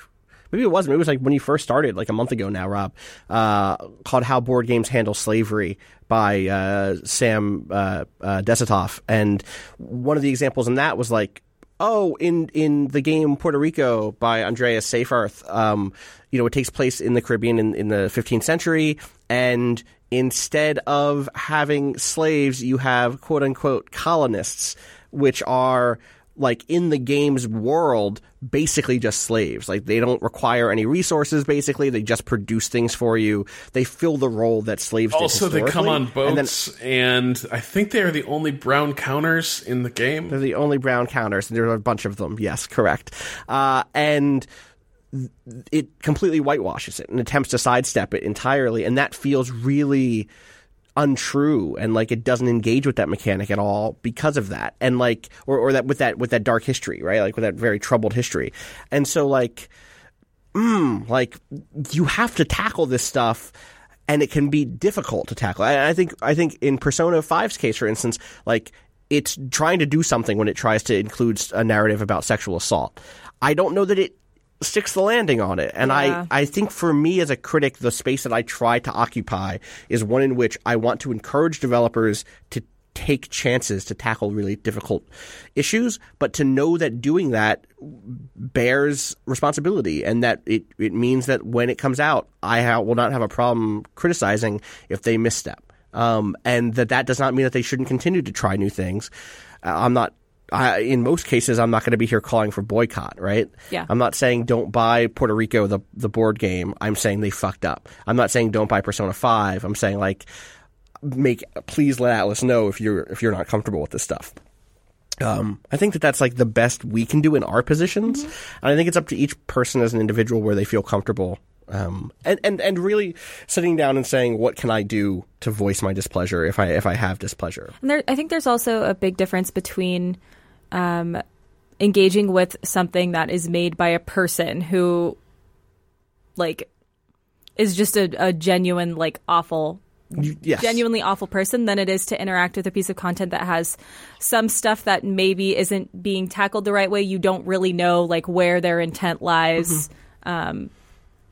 maybe it wasn't. Maybe It was like when you first started, like a month ago now, Rob, uh, called "How Board Games Handle Slavery" by uh, Sam uh, uh, Desatoff, and one of the examples in that was like. Oh, in in the game Puerto Rico by Andreas Seyfarth, um, you know, it takes place in the Caribbean in, in the 15th century, and instead of having slaves, you have quote unquote colonists, which are like in the game's world basically just slaves. Like they don't require any resources basically. They just produce things for you. They fill the role that slaves did Also, they come on historically. and then boats, and, I think they are the only brown counters in the game. they're the only brown counters. And there are a bunch of them. Yes correct. Uh, and it completely whitewashes it and attempts to sidestep it entirely and that feels really untrue and like it doesn't engage with that mechanic at all because of that. And like or, or that with that with that dark history right? Like with that very troubled history. And so like mm, like you have to tackle this stuff and it can be difficult to tackle. I, I think i think in persona 5's case for instance like it's trying to do something when it tries to include a narrative about sexual assault. I don't know that it sticks the landing on it. And Yeah. I, I think for me as a critic, the space that I try to occupy is one in which I want to encourage developers to take chances to tackle really difficult issues, but to know that doing that bears responsibility, and that it it means that when it comes out, I ha- will not have a problem criticizing if they misstep, um, and that that does not mean that they shouldn't continue to try new things. Uh, I'm not. I, in most cases, I'm not going to be here calling for boycott, right? Yeah. I'm not saying don't buy Puerto Rico the the board game. I'm saying they fucked up. I'm not saying don't buy Persona Five. I'm saying like make please let Atlus know if you're if you're not comfortable with this stuff. Um, I think that that's like the best we can do in our positions, and I think it's up to each person as an individual where they feel comfortable. Um, and, and, and really sitting down and saying, what can I do to voice my displeasure if I if I have displeasure? And there, I think there's also a big difference between um, engaging with something that is made by a person who, like, is just a, a genuine, like, awful, yes, genuinely awful person than it is to interact with a piece of content that has some stuff that maybe isn't being tackled the right way. You don't really know, like, where their intent lies. Um,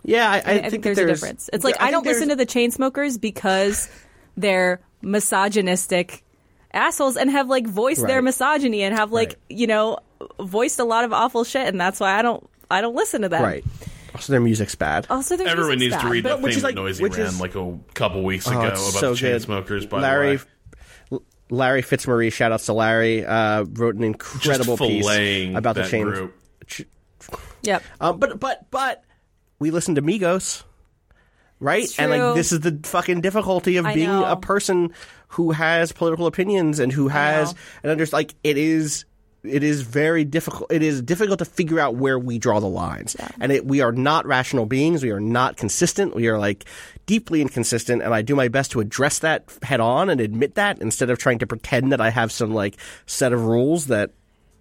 Yeah, I, I, I, I think, that there's a difference. It's like I I, don't listen to the Chainsmokers because they're misogynistic assholes and have like voiced their misogyny and have like Right. you know voiced a lot of awful shit, and that's why I don't I don't listen to them. right. Also, their music's bad. Also, their Everyone music's needs to read But that which thing is like- that Noisey which ran is- like a couple weeks Oh, ago it's about so the good. Chainsmokers. By Larry, the way, Larry Fitzmaurice, shout outs to Larry, uh, wrote an incredible piece filleting about the that chain. group. Yep. Um, but but but we listen to Migos, right? It's And like this is the fucking difficulty of I being know. a person who has political opinions and who has and under like it is. It is very difficult. It is difficult to figure out where we draw the lines, and it, we are not rational beings. We are not consistent. We are like deeply inconsistent, and I do my best to address that head on and admit that instead of trying to pretend that I have some like set of rules that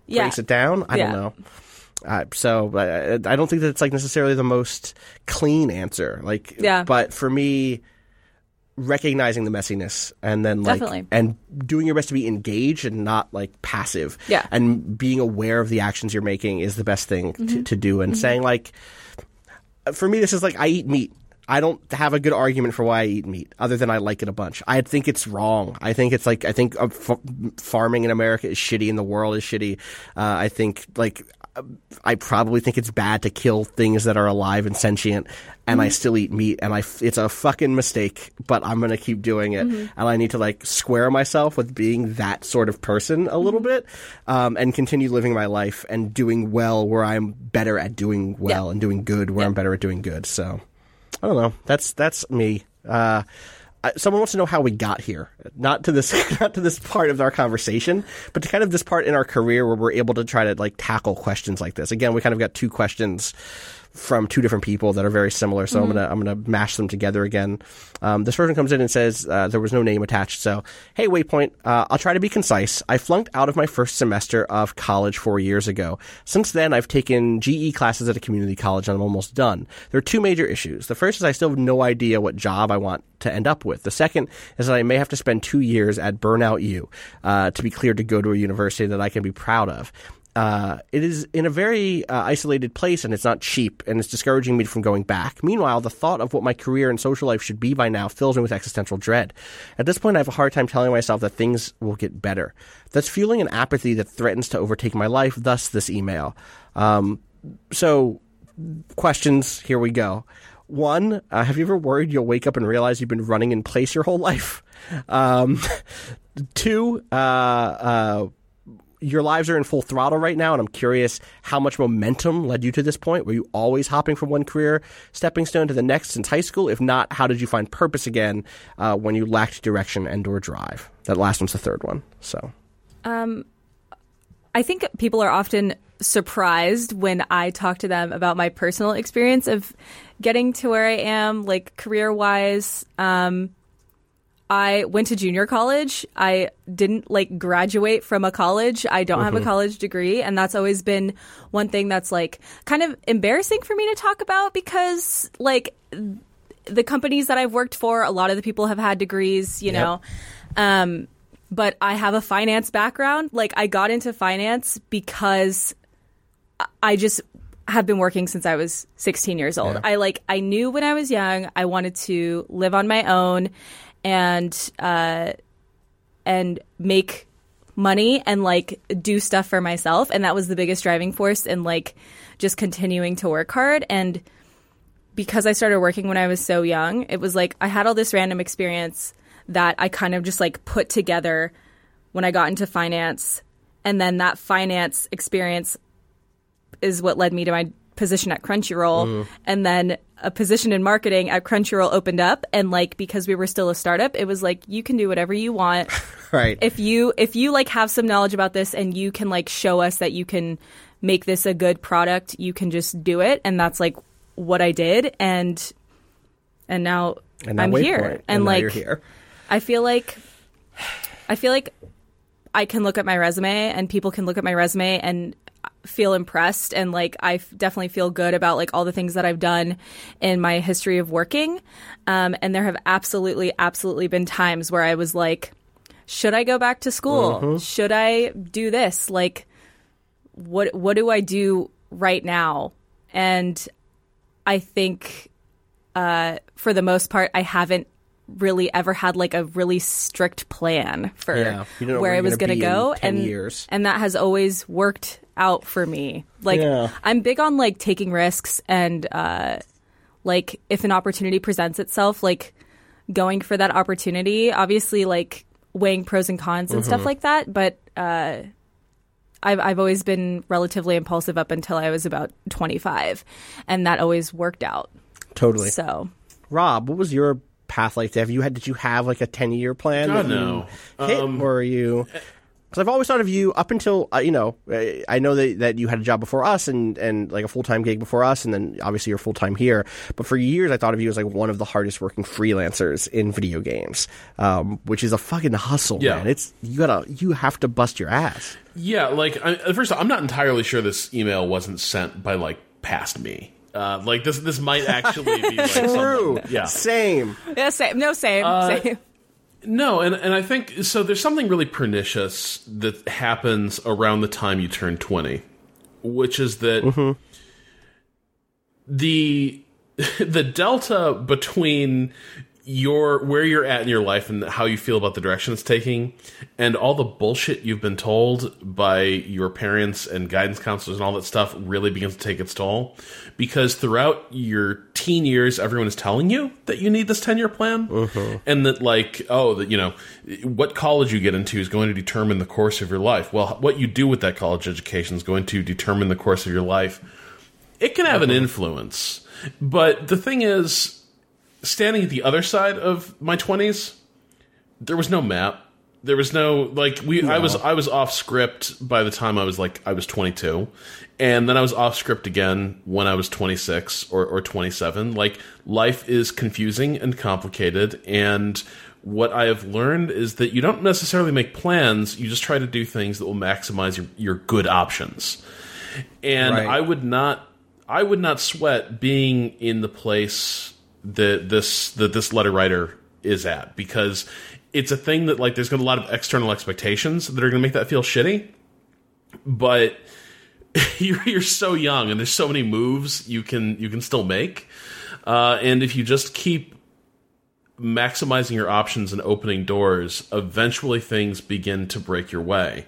Yeah. breaks it down. I Yeah. don't know. Uh, so I, I don't think that it's like necessarily the most clean answer. Like, Yeah. But for me, recognizing the messiness and then like Definitely. and doing your best to be engaged and not like passive. Yeah. And being aware of the actions you're making is the best thing Mm-hmm. to, to do. And saying like, for me, this is like I eat meat. I don't have a good argument for why I eat meat, other than I like it a bunch. I think it's wrong. I think it's like I think uh, f- farming in America is shitty, and the world is shitty. Uh, I think like I probably think it's bad to kill things that are alive and sentient, and I still eat meat, and I it's a fucking mistake. But I'm gonna keep doing it, and I need to like square myself with being that sort of person a little bit, um, and continue living my life and doing well where I'm better at doing well Yeah. and doing good where I'm better at doing good. So. I don't know. That's that's me. Uh, someone wants to know how we got here, not to this, not to this part of our conversation, but to kind of this part in our career where we're able to try to like tackle questions like this. Again, we kind of got two questions from two different people that are very similar, so I'm gonna I'm gonna mash them together again. Um, this person comes in and says uh, there was no name attached, so hey, Waypoint, uh, I'll try to be concise. I flunked out of my first semester of college four years ago. Since then, I've taken GE classes at a community college, and I'm almost done. There are two major issues. The first is I still have no idea what job I want to end up with. The second is that I may have to spend two years at Burnout U uh, to be cleared to go to a university that I can be proud of. Uh, it is in a very uh, isolated place and it's not cheap and it's discouraging me from going back. Meanwhile, the thought of what my career and social life should be by now fills me with existential dread. At this point, I have a hard time telling myself that things will get better. That's fueling an apathy that threatens to overtake my life, thus, this email. Um, so, questions, here we go. One, uh, have you ever worried you'll wake up and realize you've been running in place your whole life? Um, two, uh, uh, your lives are in full throttle right now, and I'm curious how much momentum led you to this point. Were you always hopping from one career stepping stone to the next since high school? If not, how did you find purpose again uh, when you lacked direction and/or drive? That last one's the third one. So I think people are often surprised when I talk to them about my personal experience of getting to where I am, like career wise. Um, I went to junior college. I didn't like graduate from a college. I don't have a college degree. And that's always been one thing that's like kind of embarrassing for me to talk about because like the companies that I've worked for, a lot of the people have had degrees, you know. Um, but I have a finance background. Like I got into finance because I just have been working since I was 16 years old. I like I knew when I was young I wanted to live on my own and uh and make money and like do stuff for myself. And that was the biggest driving force in like just continuing to work hard. And because I started working when I was so young, it was like I had all this random experience that I kind of just like put together when I got into finance. And then that finance experience is what led me to my position at Crunchyroll. Mm-hmm. And then a position in marketing at Crunchyroll opened up. And like, because we were still a startup, it was like, you can do whatever you want. Right. if you, if you like have some knowledge about this and you can like show us that you can make this a good product, you can just do it. And that's like what I did. And, and now and now I'm here. And, now like, you're here. I feel like I feel like I can look at my resume and people can look at my resume and feel impressed and like I f- definitely feel good about like all the things that I've done in my history of working. Um, and there have absolutely, absolutely been times where I was like, should I go back to school? Should I do this? Like, what what do I do right now? And I think uh, for the most part, I haven't really ever had like a really strict plan for Yeah, you don't know where I was going in go, 10 and years. and that has always worked out for me. Like Yeah. I'm big on like taking risks and uh, like if an opportunity presents itself, like going for that opportunity. Obviously, like weighing pros and cons and Mm-hmm. stuff like that, but. Uh, I've I've always been relatively impulsive up until I was about 25, and that always worked out. Totally. So Rob, what was your path like? Have you had? Did you have like a ten year plan? God, that you no. Hit, Um, or are you? Because I've always thought of you up until uh, you know. uh, I know that that you had a job before us and and like a full time gig before us, and then obviously you're full time here. But for years, I thought of you as like one of the hardest working freelancers in video games, um, which is a fucking hustle, Yeah. man. It's you gotta you have to bust your ass. Yeah, like I, at first, I'm not entirely sure this email wasn't sent by like past me. Uh, like this, this might actually be like True. someone, yeah. Same. yeah, same. No, same. Uh, same. No, and and I think so. There's something really pernicious that happens around the time you turn 20, which is that mm-hmm. the the delta between your where you're at in your life and how you feel about the direction it's taking and all the bullshit you've been told by your parents and guidance counselors and all that stuff really begins to take its toll. Because throughout your teen years everyone is telling you that you need this 10 year plan uh-huh. and that like oh that you know what college you get into is going to determine the course of your life. Well what you do with that college education is going to determine the course of your life. It can have an uh-huh. influence. But the thing is standing at the other side of my 20s there was no map. There was no like we i was i was off script by the time i was like i was 22 and then i was off script again when i was 26 or, or 27 like life is confusing and complicated. And what i have learned is that you don't necessarily make plans. You just try to do things that will maximize your, your good options. And Right. i would not i would not sweat being in the place that this that this letter writer is at because it's a thing that like there's gonna be a lot of external expectations that are gonna make that feel shitty but you're, you're so young and there's so many moves you can you can still make. Uh, and if you just keep maximizing your options and opening doors eventually things begin to break your way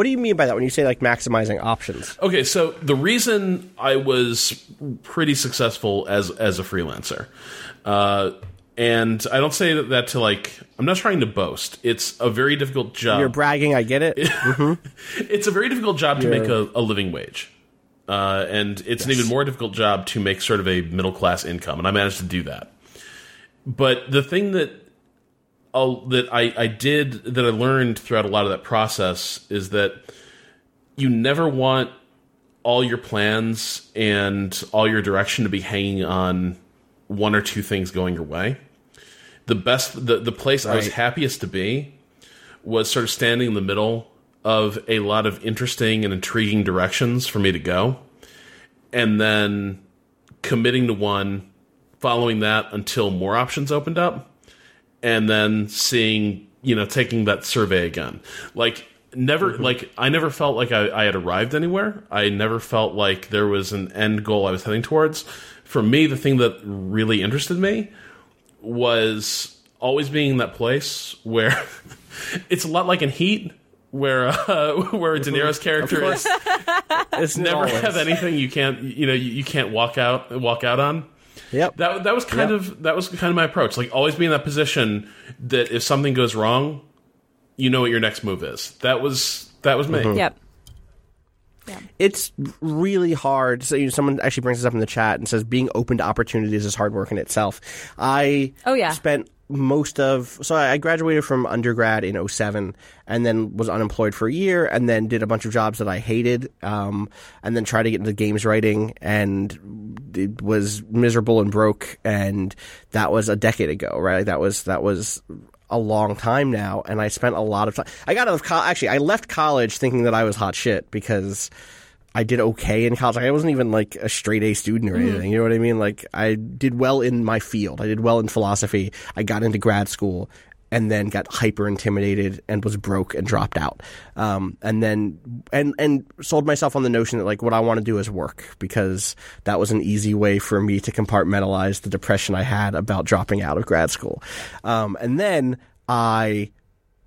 What do you mean by that when you say like maximizing options? Okay, so the reason I was pretty successful as as a freelancer, uh, and I don't say that, that to like I'm not trying to boast. It's a very difficult job. You're bragging. I get it. it's a very difficult job to You're- make a, a living wage, uh, and it's an even more difficult job to make sort of a middle class income. And I managed to do that. But the thing that uh, that I, I did that I learned throughout a lot of that process is that you never want all your plans and all your direction to be hanging on one or two things going your way. The best, the, the place I was happiest to be was sort of standing in the middle of a lot of interesting and intriguing directions for me to go, and then committing to one, following that until more options opened up, and then seeing, you know, taking that survey again. Like, never, like, I never felt like I, I had arrived anywhere. I never felt like there was an end goal I was heading towards. For me, the thing that really interested me was always being in that place where it's a lot like in Heat, where uh, where De Niro's character is It's never always. have anything you can't you know you, you can't walk out walk out on. Yep. That that was kind Yep. of that was kind of my approach. Like always be in that position that if something goes wrong, you know what your next move is. That was that was me. Mm-hmm. Yep. Yeah. it's really hard. So you know, someone actually brings this up in the chat and says being open to opportunities is hard work in itself. I Oh, yeah. spent most of so I graduated from undergrad in 07 and then was unemployed for a year and then did a bunch of jobs that I hated um, and then tried to get into games writing and it was miserable and broke and that was a decade ago right? That was that was a long time now and I spent a lot of time I got out of college actually I left college thinking that I was hot shit because I did okay in college. Like, I wasn't even like a straight A student or anything. You know what I mean? Like I did well in my field. I did well in philosophy. I got into grad school and then got hyper intimidated and was broke and dropped out. Um, and then and and sold myself on the notion that like what I want to do is work because that was an easy way for me to compartmentalize the depression I had about dropping out of grad school. Um, and then I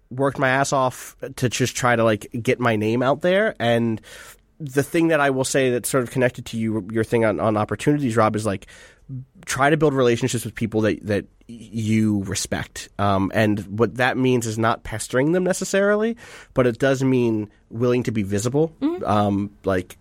worked my ass off to just try to like get my name out there and the thing that I will say that's sort of connected to you your thing on, on opportunities, Rob, is like try to build relationships with people that that you respect. Um, and what that means is not pestering them necessarily, but it does mean willing to be visible. Um, like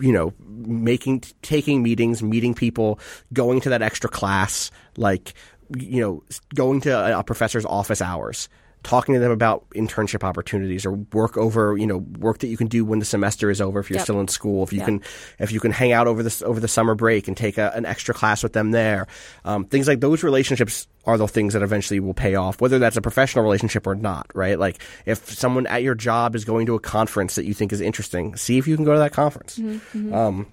you know, making taking meetings, meeting people, going to that extra class, like you know, going to a professor's office hours talking to them about internship opportunities or work over, you know, work that you can do when the semester is over if you're Yep. still in school. If you Yeah. can, if you can hang out over this over the summer break and take a, an extra class with them there, um, things like those relationships are the things that eventually will pay off, whether that's a professional relationship or not. Right? Like if someone at your job is going to a conference that you think is interesting, see if you can go to that conference. Um,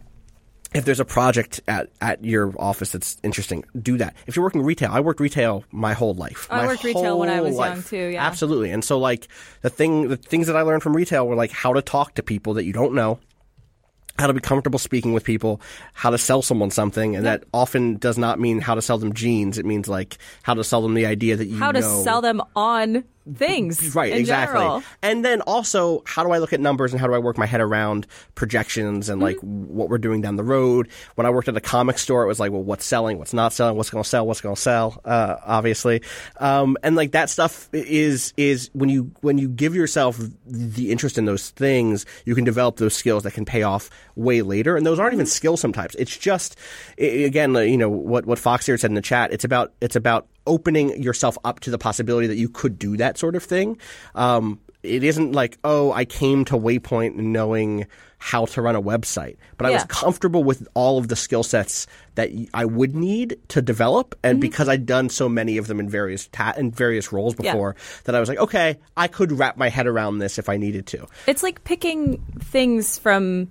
if there's a project at, at your office that's interesting, do that. If you're working retail, I worked retail my whole life. I My worked retail when I was young, too, yeah. absolutely. And so, like the thing, the things that I learned from retail were like how to talk to people that you don't know, how to be comfortable speaking with people, how to sell someone something, and that often does not mean how to sell them jeans. It means like how to sell them the idea that you How to sell them on things. Right, exactly. general. And then also, how do I look at numbers and how do I work my head around projections and like Mm-hmm. what we're doing down the road? When I worked at a comic store, it was like, well, what's selling, what's not selling, what's going to sell, what's going to sell, uh, obviously. Um, and like that stuff is is when you when you give yourself the interest in those things, you can develop those skills that can pay off way later. And those aren't even skills sometimes. It's just i again, you know what what Fox here said in the chat. It's about it's about opening yourself up to the possibility that you could do that sort of thing. Um, it isn't like, oh, I came to Waypoint knowing how to run a website, but I was comfortable with all of the skill sets that I would need to develop, and Mm-hmm. because I'd done so many of them in various ta- in various roles Yeah. before, that I was like, okay, I could wrap my head around this if I needed to. It's like picking things from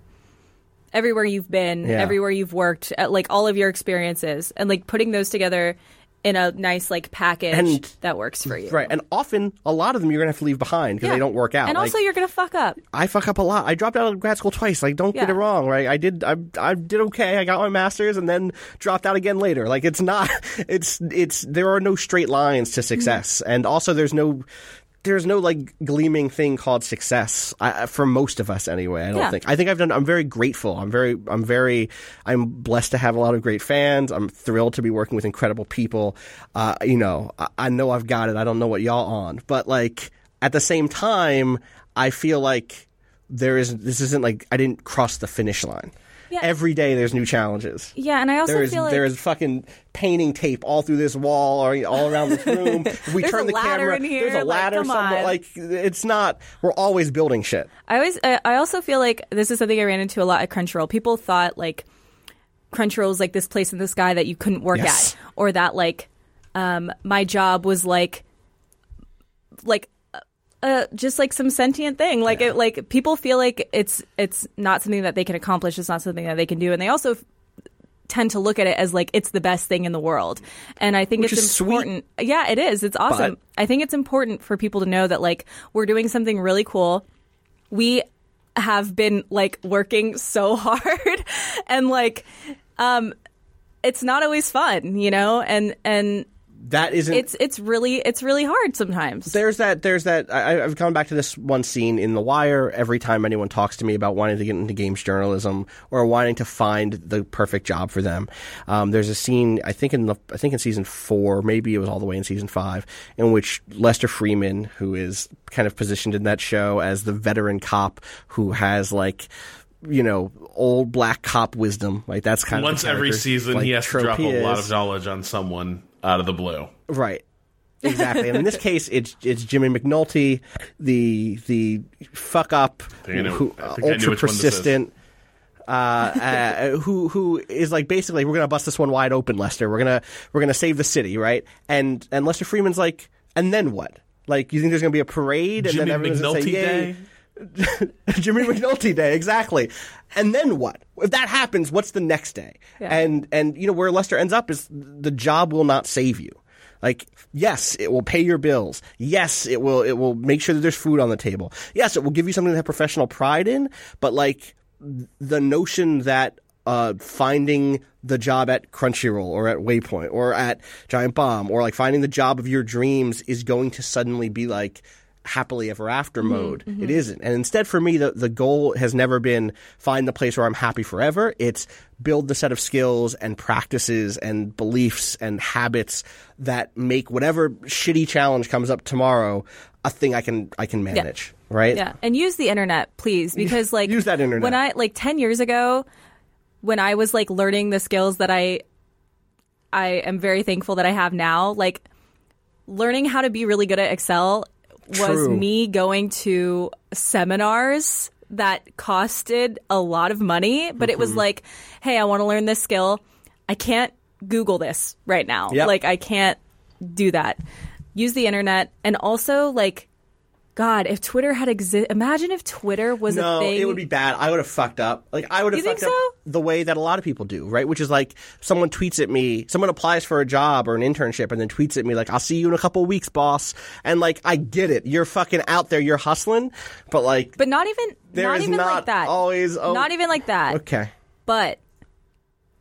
everywhere you've been, Yeah. everywhere you've worked, at like all of your experiences, and like putting those together in a nice like package And- that works for you. Right, and often a lot of them you're gonna have to leave behind because Yeah. they don't work out. And Like- also, you're gonna fuck up. I fuck up a lot. I dropped out of grad school twice. Like, don't get it wrong, right? I did. I I did okay. I got my master's and then dropped out again later. Like, it's not. It's it's. There are no straight lines to success, mm-hmm. and also there's no. There's no like gleaming thing called success I, for most of us anyway. I don't Yeah. think. I think I've done. I'm very grateful. I'm very. I'm very. I'm blessed to have a lot of great fans. I'm thrilled to be working with incredible people. Uh, you know, I, I know I've got it. I don't know what y'all on, but like at the same time, I feel like there is this isn't like I didn't cross the finish line. Yeah. Every day there's new challenges. Yeah, and I also There is feel like there is fucking painting tape all through this wall or all around this room. If we turn the camera, here, there's a ladder come somewhere. on. Like it's not. We're always building shit. I always, I I also feel like this is something I ran into a lot at Crunchyroll. People thought like Crunchyroll was like this place in the sky that you couldn't work Yes. at, or that like um, my job was like like uh, just like some sentient thing. Like it, like people feel like it's it's not something that they can accomplish. It's not something that they can do, and they also f- tend to look at it as like it's the best thing in the world. And I think Which it's is sweet. important. Yeah, it is. It's awesome. But- I think it's important for people to know that like we're doing something really cool. We have been like working so hard and like um it's not always fun, you know? And and that isn't it's it's really it's really hard sometimes. there's that there's that I, I've come back to this one scene in The Wire every time anyone talks to me about wanting to get into games journalism or wanting to find the perfect job for them. Um, there's a scene I think in the I think in season four, maybe it was all the way in season five, in which Lester Freamon, who is kind of positioned in that show as the veteran cop who has like you know old black cop wisdom, like that's kind Once of once every season, like, he has to drop he a lot of knowledge on someone out of the blue. Right. Exactly. and in this case, it's it's Jimmy McNulty, the the fuck up, think who, I think I knew ultra which one this is. persistent, uh, uh, who who is like basically we're gonna bust this one wide open, Lester. We're gonna we're gonna save the city, right? And and Lester Freamon's like, and then what? Like, you think there's gonna be a parade and Jimmy then everyone's gonna McNulty say, Day. Jimmy McNulty Day, exactly. And then what? If that happens, what's the next day? And and you know where Lester ends up is the job will not save you. Like yes, it will pay your bills. Yes, it will it will make sure that there's food on the table. Yes, it will give you something to have professional pride in. But like the notion that uh, finding the job at Crunchyroll or at Waypoint or at Giant Bomb or like finding the job of your dreams is going to suddenly be like happily ever after mm-hmm, mode. It mm-hmm. isn't. And instead for me the the goal has never been find the place where I'm happy forever. It's build the set of skills and practices and beliefs and habits that make whatever shitty challenge comes up tomorrow a thing I can I can manage. Right? Yeah, and use the internet, please, because like Use that internet. When I like ten years ago, when I was like learning the skills that I, I am very thankful that I have now. Like learning how to be really good at Excel was True. me going to seminars that costed a lot of money, but it Mm-hmm. was like, hey, I want to learn this skill. I can't Google this right now. Yep. Like I can't do that. Use the internet and also like God, if Twitter had exist, imagine if Twitter was no, a thing. it would be bad. I would have fucked up. Like I would have You think fucked up so? the way that a lot of people do, right? Which is like someone tweets at me, someone applies for a job or an internship, and then tweets at me like, "I'll see you in a couple weeks, boss." And like, I get it. You're fucking out there. You're hustling, but like, but not even There not is even not like that. always- oh. not even like that. okay, But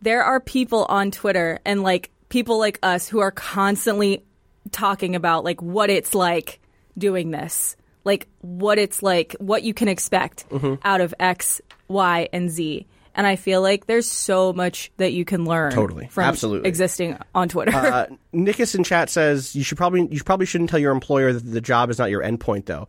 there are people on Twitter and like people like us who are constantly talking about like what it's like doing this. Like what it's like, what you can expect Mm-hmm. out of X, Y, and Z. And I feel like there's so much that you can learn Totally. from Absolutely. existing on Twitter. uh, Nikus in chat says you should probably you probably shouldn't tell your employer that the job is not your endpoint, though.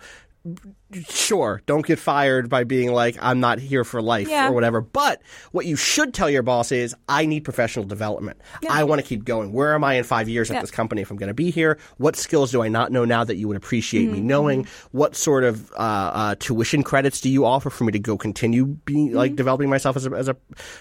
Sure, don't get fired by being like I'm not here for life Yeah. or whatever. But what you should tell your boss is I need professional development. I want to keep going. Where am I in five years at this company if I'm going to be here? What skills do I not know now that you would appreciate Mm-hmm. me knowing? What sort of uh, uh, tuition credits do you offer for me to go continue being like developing myself as a, as a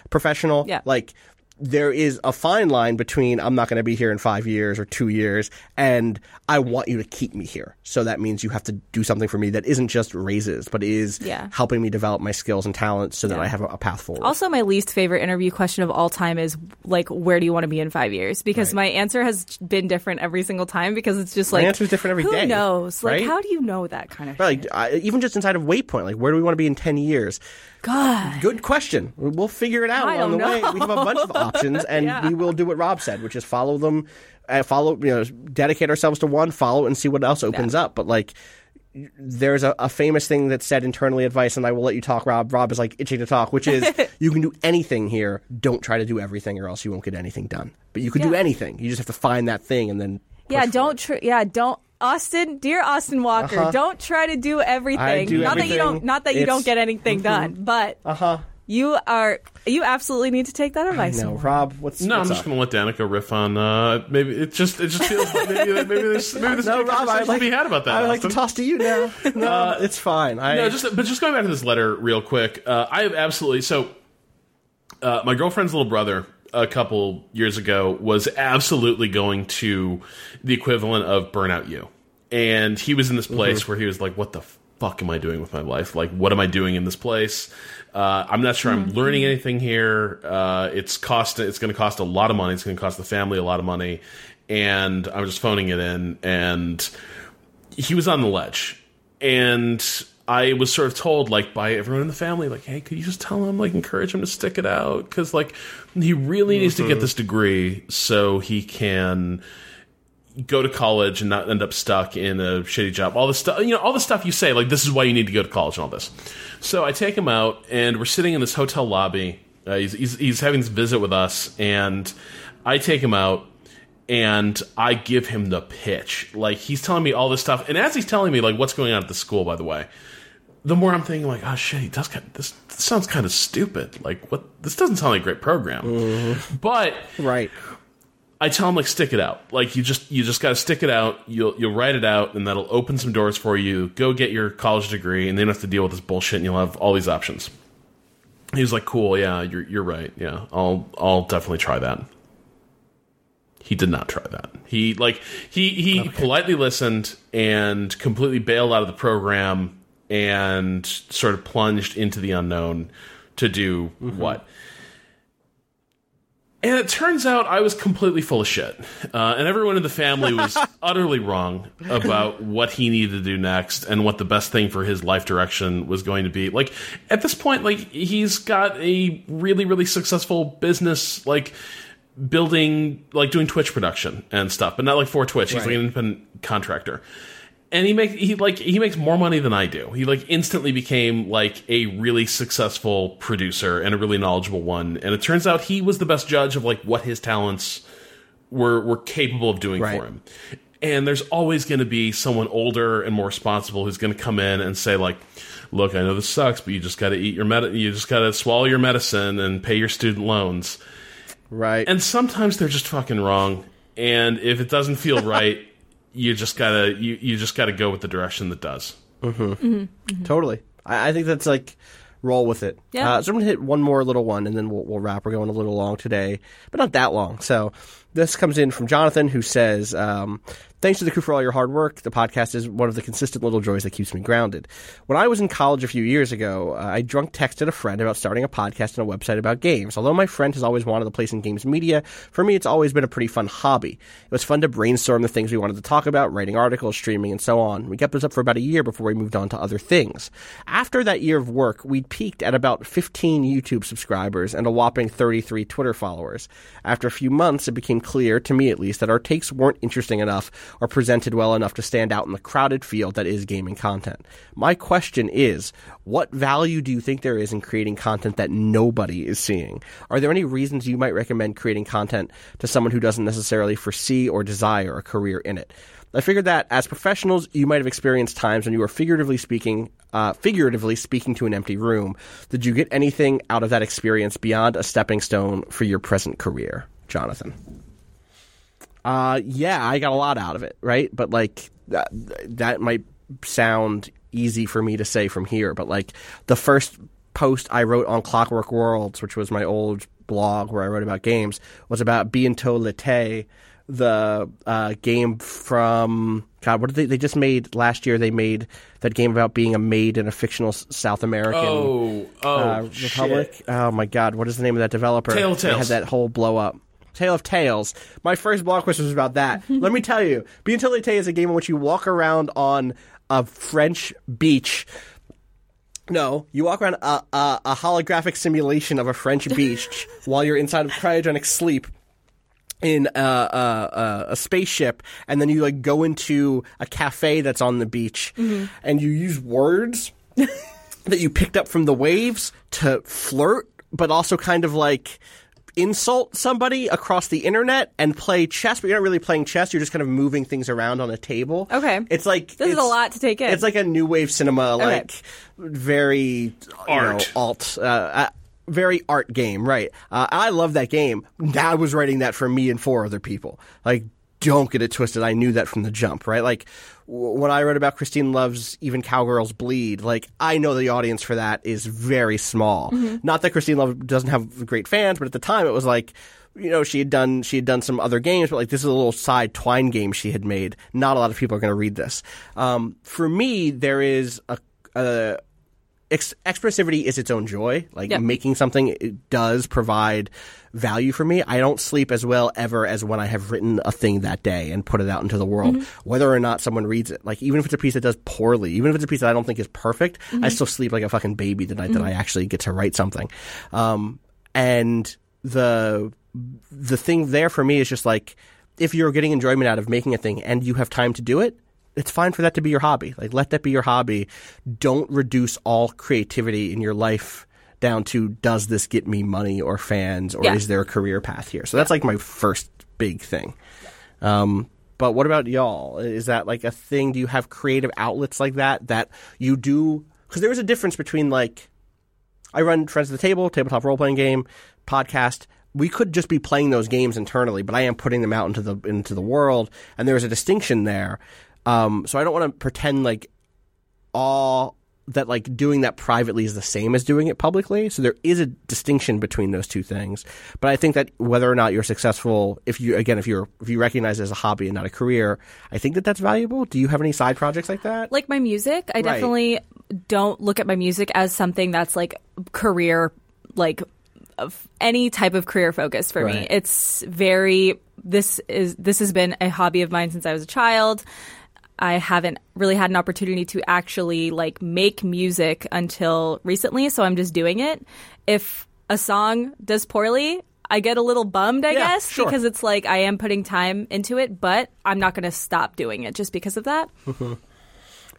professional? Mm-hmm. Yeah. Like there is a fine line between I'm not going to be here in five years or two years, and I want you to keep me here. So that means you have to do something for me that isn't just raises, but is Yeah. helping me develop my skills and talents so that Yeah. I have a, a path forward. Also, my least favorite interview question of all time is like, where do you want to be in five years? Because my answer has been different every single time because it's just like, answer is different every who day, knows? Like, right? how do you know that kind of shit? like I, even just inside of Waypoint, like where do we want to be in ten years? God. Good question. We'll figure it out I along the don't way. We have a bunch of options, and Yeah. we will do what Rob said, which is follow them, uh, follow, you know, dedicate ourselves to one, follow and see what else opens up. But like, there's a, a famous thing that's said internally advice, and I will let you talk, Rob. Rob is like itching to talk, which is you can do anything here. Don't try to do everything, or else you won't get anything done. But you can do anything. You just have to find that thing, and then Yeah, don't. Tr- yeah, don't. Austin, dear Austin Walker, don't try to do everything. Uh-huh. I do not that you don't. Not that you It's- don't get anything done, but Uh huh. you are. You absolutely need to take that advice. No, Rob. What's No, I'm what's just going to let Danika riff on. Uh, maybe it just it just feels like maybe maybe there's maybe there's No, a Rob, conversation I'd to like be had about that. I would like to toss to you now. No, it's fine. I, No, just but just going back to this letter real quick. Uh, I have absolutely so. Uh, my girlfriend's little brother a couple years ago was absolutely going to the equivalent of Burnout You. and he was in this place where he was like, "What the fuck am I doing with my life? Like, what am I doing in this place? Uh, I'm not sure I'm learning anything here. Uh, it's cost. It's going to cost a lot of money. It's going to cost the family a lot of money." And I was just phoning it in, and he was on the ledge and i was sort of told like by everyone in the family like hey could you just tell him like encourage him to stick it out because like he really needs to get this degree so he can go to college and not end up stuck in a shitty job. All the stuff, you know, all the stuff you say, like this is why you need to go to college and all this. So I take him out, and we're sitting in this hotel lobby. Uh, he's, he's he's having this visit with us, and I take him out, and I give him the pitch. Like he's telling me all this stuff, and as he's telling me like what's going on at the school, by the way, the more I'm thinking like, oh shit, he does kind this, this sounds kind of stupid. Like what? This doesn't sound like a great program. Mm-hmm. But Right. I tell him like stick it out. Like you just you just got to stick it out. You'll you'll write it out, and that'll open some doors for you. Go get your college degree, and then you don't have to deal with this bullshit, and you'll have all these options. He was like, "Cool, yeah, you're you're right. Yeah, I'll I'll definitely try that." He did not try that. He like he he politely listened and completely bailed out of the program and sort of plunged into the unknown to do what. And it turns out I was completely full of shit. Uh, and everyone in the family was utterly wrong about what he needed to do next and what the best thing for his life direction was going to be. Like, at this point, like, he's got a really, really successful business, like, building, like, doing Twitch production and stuff, but not like for Twitch. He's like an independent contractor and he makes he like he makes more money than I do. He like instantly became like a really successful producer and a really knowledgeable one. And it turns out he was the best judge of like what his talents were were capable of doing Right. for him. And there's always going to be someone older and more responsible who's going to come in and say like, "Look, I know this sucks, but you just got to eat your med- you just got to swallow your medicine and pay your student loans." Right. And sometimes they're just fucking wrong. And if it doesn't feel right, you just gotta you, you just gotta go with the direction that does. Totally. I, I think that's like roll with it. Yeah. Uh, so I'm gonna hit one more little one, and then we'll, we'll wrap. We're going a little long today, but not that long. So this comes in from Jonathan, who says, um, "Thanks to the crew for all your hard work. The podcast is one of the consistent little joys that keeps me grounded. When I was in college a few years ago, uh, I drunk texted a friend about starting a podcast and a website about games. Although my friend has always wanted a place in games media, for me it's always been a pretty fun hobby. It was fun to brainstorm the things we wanted to talk about, writing articles, streaming, and so on. We kept this up for about a year before we moved on to other things. After that year of work, we'd peaked at about 15 YouTube subscribers and a whopping 33 Twitter followers. After a few months, it became clear, to me at least, that our takes weren't interesting enough or presented well enough to stand out in the crowded field that is gaming content. My question is, what value do you think there is in creating content that nobody is seeing? Are there any reasons you might recommend creating content to someone who doesn't necessarily foresee or desire a career in it? I figured that as professionals, you might have experienced times when you were figuratively speaking, uh, figuratively speaking to an empty room. Did you get anything out of that experience beyond a stepping stone for your present career, Jonathan? Uh, yeah, I got a lot out of it, right? But like that, that might sound easy for me to say from here, but like the first post I wrote on Clockwork Worlds, which was my old blog where I wrote about games, was about Bientôt l'été, the uh, game from God. What did they? They just made last year. They made that game about being a maid in a fictional South American Oh, oh, uh, Republic. Oh my God, what is the name of that developer? Tale of They had that whole blow up. Tale of Tales. My first blog post was about that. Let me tell you, Bientôt l'été is a game in which you walk around on a French beach. No, you walk around a, a, a holographic simulation of a French beach while you're inside of cryogenic sleep in a, a, a, a spaceship, and then you like go into a cafe that's on the beach, mm-hmm. and you use words that you picked up from the waves to flirt, but also kind of like insult somebody across the internet and play chess, but you're not really playing chess. You're just kind of moving things around on a table. Okay. it's like This is a lot to take in. It's like a new wave cinema, like very you Art. know, alt. Uh, uh, very art game, right? Uh, I love that game. I was writing that for me and four other people. Like, don't get it twisted. I knew that from the jump, right? Like, w- when I wrote about Christine Love's Even Cowgirls Bleed, like, I know the audience for that is very small. Not that Christine Love doesn't have great fans, but at the time it was like, you know, she had done she had done some other games, but like this is a little side twine game she had made. Not a lot of people are going to read this. Um, for me, there is a, a ex- expressivity is its own joy. Like Yeah. making something it does provide value for me. I don't sleep as well ever as when I have written a thing that day and put it out into the world, mm-hmm. whether or not someone reads it. Like even if it's a piece that does poorly, even if it's a piece that I don't think is perfect, I mm-hmm. still sleep like a fucking baby the night that I mm-hmm. actually get to write something. Um, and the the thing there for me is just like if you're getting enjoyment out of making a thing and you have time to do it, it's fine for that to be your hobby. Like let that be your hobby. Don't reduce all creativity in your life down to does this get me money or fans or Yeah. is there a career path here? So that's like my first big thing. Um, but what about y'all? Is that like a thing? Do you have creative outlets like that that you do? Because there is a difference between like I run Friends at the Table, tabletop role playing game, podcast. We could just be playing those games internally, but I am putting them out into the into the world, and there is a distinction there. Um, so I don't want to pretend like all that like doing that privately is the same as doing it publicly. So there is a distinction between those two things. But I think that whether or not you're successful, if you again if you're if you recognize it as a hobby and not a career, I think that that's valuable. Do you have any side projects like that? like my music i Right. definitely don't look at my music as something that's like career like of any type of career focus for me it's very this is this has been a hobby of mine since i was a child i haven't really had an opportunity to actually like make music until recently so i'm just doing it if a song does poorly I get a little bummed, I Yeah, guess, sure. because it's like I am putting time into it, but I'm not going to stop doing it just because of that.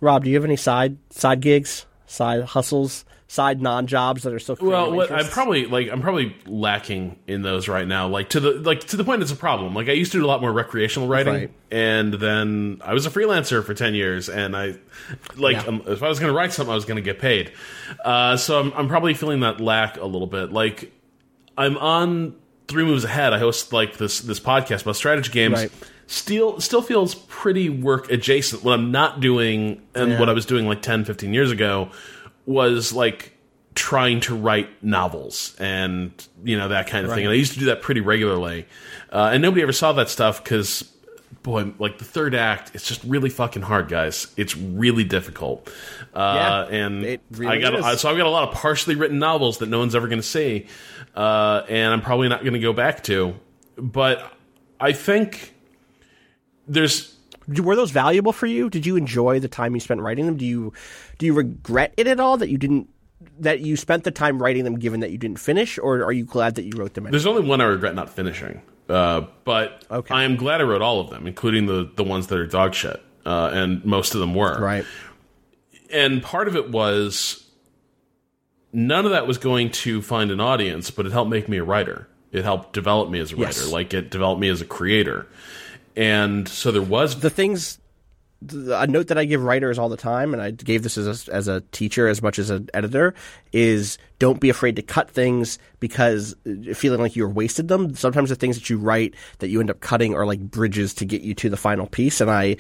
Rob, do you have any side side gigs, side hustles, side non jobs that are still Well, what, I'm probably like I'm probably lacking in those right now. Like to the like to the point it's a problem. Like I used to do a lot more recreational writing, Right. and then I was a freelancer for ten years, and I like Yeah. um, if I was going to write something, I was going to get paid. Uh, so I'm I'm probably feeling that lack a little bit. Like I'm on three moves ahead. I host like this this podcast about strategy games. Right. Still, still feels pretty work adjacent. What I'm not doing, and Yeah. what I was doing like 10, 15 years ago, was like trying to write novels and you know that kind of thing. And I used to do that pretty regularly, uh, and nobody ever saw that stuff because, boy, like the third act, it's just really fucking hard, guys. It's really difficult. Uh, Yeah, and it I got so I've got a lot of partially written novels that no one's ever going to see, uh, and I'm probably not going to go back to. But I think there's were those valuable for you? Did you enjoy the time you spent writing them? Do you do you regret it at all that you didn't that you spent the time writing them given that you didn't finish, or are you glad that you wrote them? Anyway? There's only one I regret not finishing, uh, but Okay. I am glad I wrote all of them, including the the ones that are dog shit, uh, and most of them were. Right. And part of it was none of that was going to find an audience, but it helped make me a writer. It helped develop me as a writer, Yes. like it developed me as a creator. And so there was The things. A note that I give writers all the time, and I gave this as a, as a teacher as much as an editor, is don't be afraid to cut things because uh, feeling like you're wasted them. Sometimes the things that you write that you end up cutting are like bridges to get you to the final piece. And I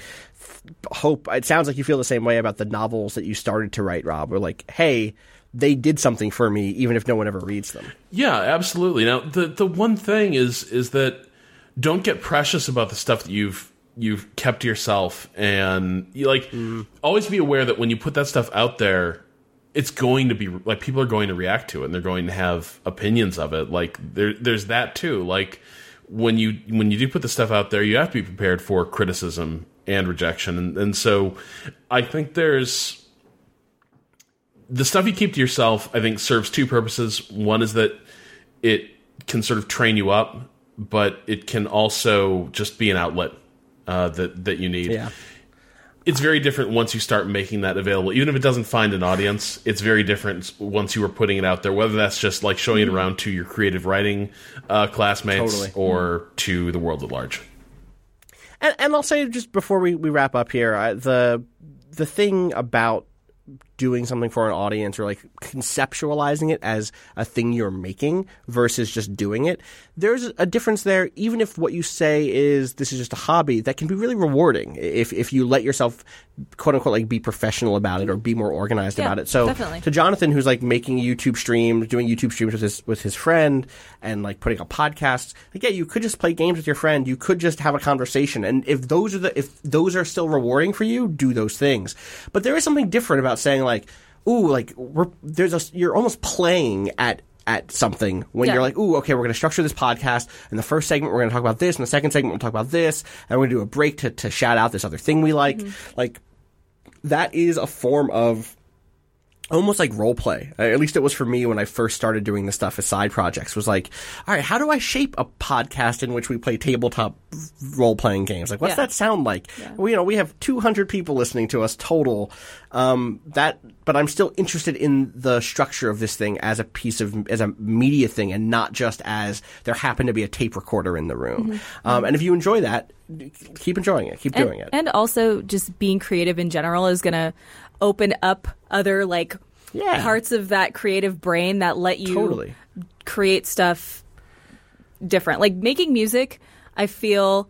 hope it sounds like you feel the same way about the novels that you started to write, Rob. Or like, hey, they did something for me, even if no one ever reads them. Yeah, absolutely. Now, the the one thing is is that don't get precious about the stuff that you've you've kept yourself, and you like always be aware that when you put that stuff out there, it's going to be like people are going to react to it, and they're going to have opinions of it. Like there, there's that too. Like when you when you do put the stuff out there, you have to be prepared for criticism and rejection, and, and so I think there's the stuff you keep to yourself, I think, serves two purposes. One is that it can sort of train you up, but it can also just be an outlet uh, that that you need. Yeah. It's very different once you start making that available. Even if it doesn't find an audience, it's very different once you are putting it out there. Whether that's just like showing it around to your creative writing uh, classmates Totally. or to the world at large. And, and I'll say just before we, we wrap up here, I, the the thing about doing something for an audience or like conceptualizing it as a thing you're making versus just doing it, there's a difference there. Even if what you say is this is just a hobby, that can be really rewarding if if you let yourself quote unquote like be professional about it or be more organized Yeah, about it. So definitely. to Jonathan, who's like making YouTube streams, doing YouTube streams with his with his friend, and like putting up podcasts. Like, yeah, you could just play games with your friend. You could just have a conversation, and if those are the if those are still rewarding for you, do those things. But there is something different about saying like, ooh, like we're there's a you're almost playing at. At something when Yeah. you're like, ooh, okay, we're going to structure this podcast. In the first segment, we're going to talk about this. In the second segment, we'll talk about this. And we're going to do a break to, to shout out this other thing we like. Mm-hmm. Like, that is a form of almost like role play. Uh, At least it was for me when I first started doing this stuff as side projects. Was like, all right, how do I shape a podcast in which we play tabletop role playing games? Like, what's Yeah. that sound like? Well, you know, we have 200 people listening to us total. Um, that, but I'm still interested in the structure of this thing as a piece of as a media thing, and not just as there happened to be a tape recorder in the room. Um, and if you enjoy that, keep enjoying it, keep and, doing it. and also just being creative in general is going to open up other like Yeah. parts of that creative brain that let you Totally. create stuff different. Like making music, I feel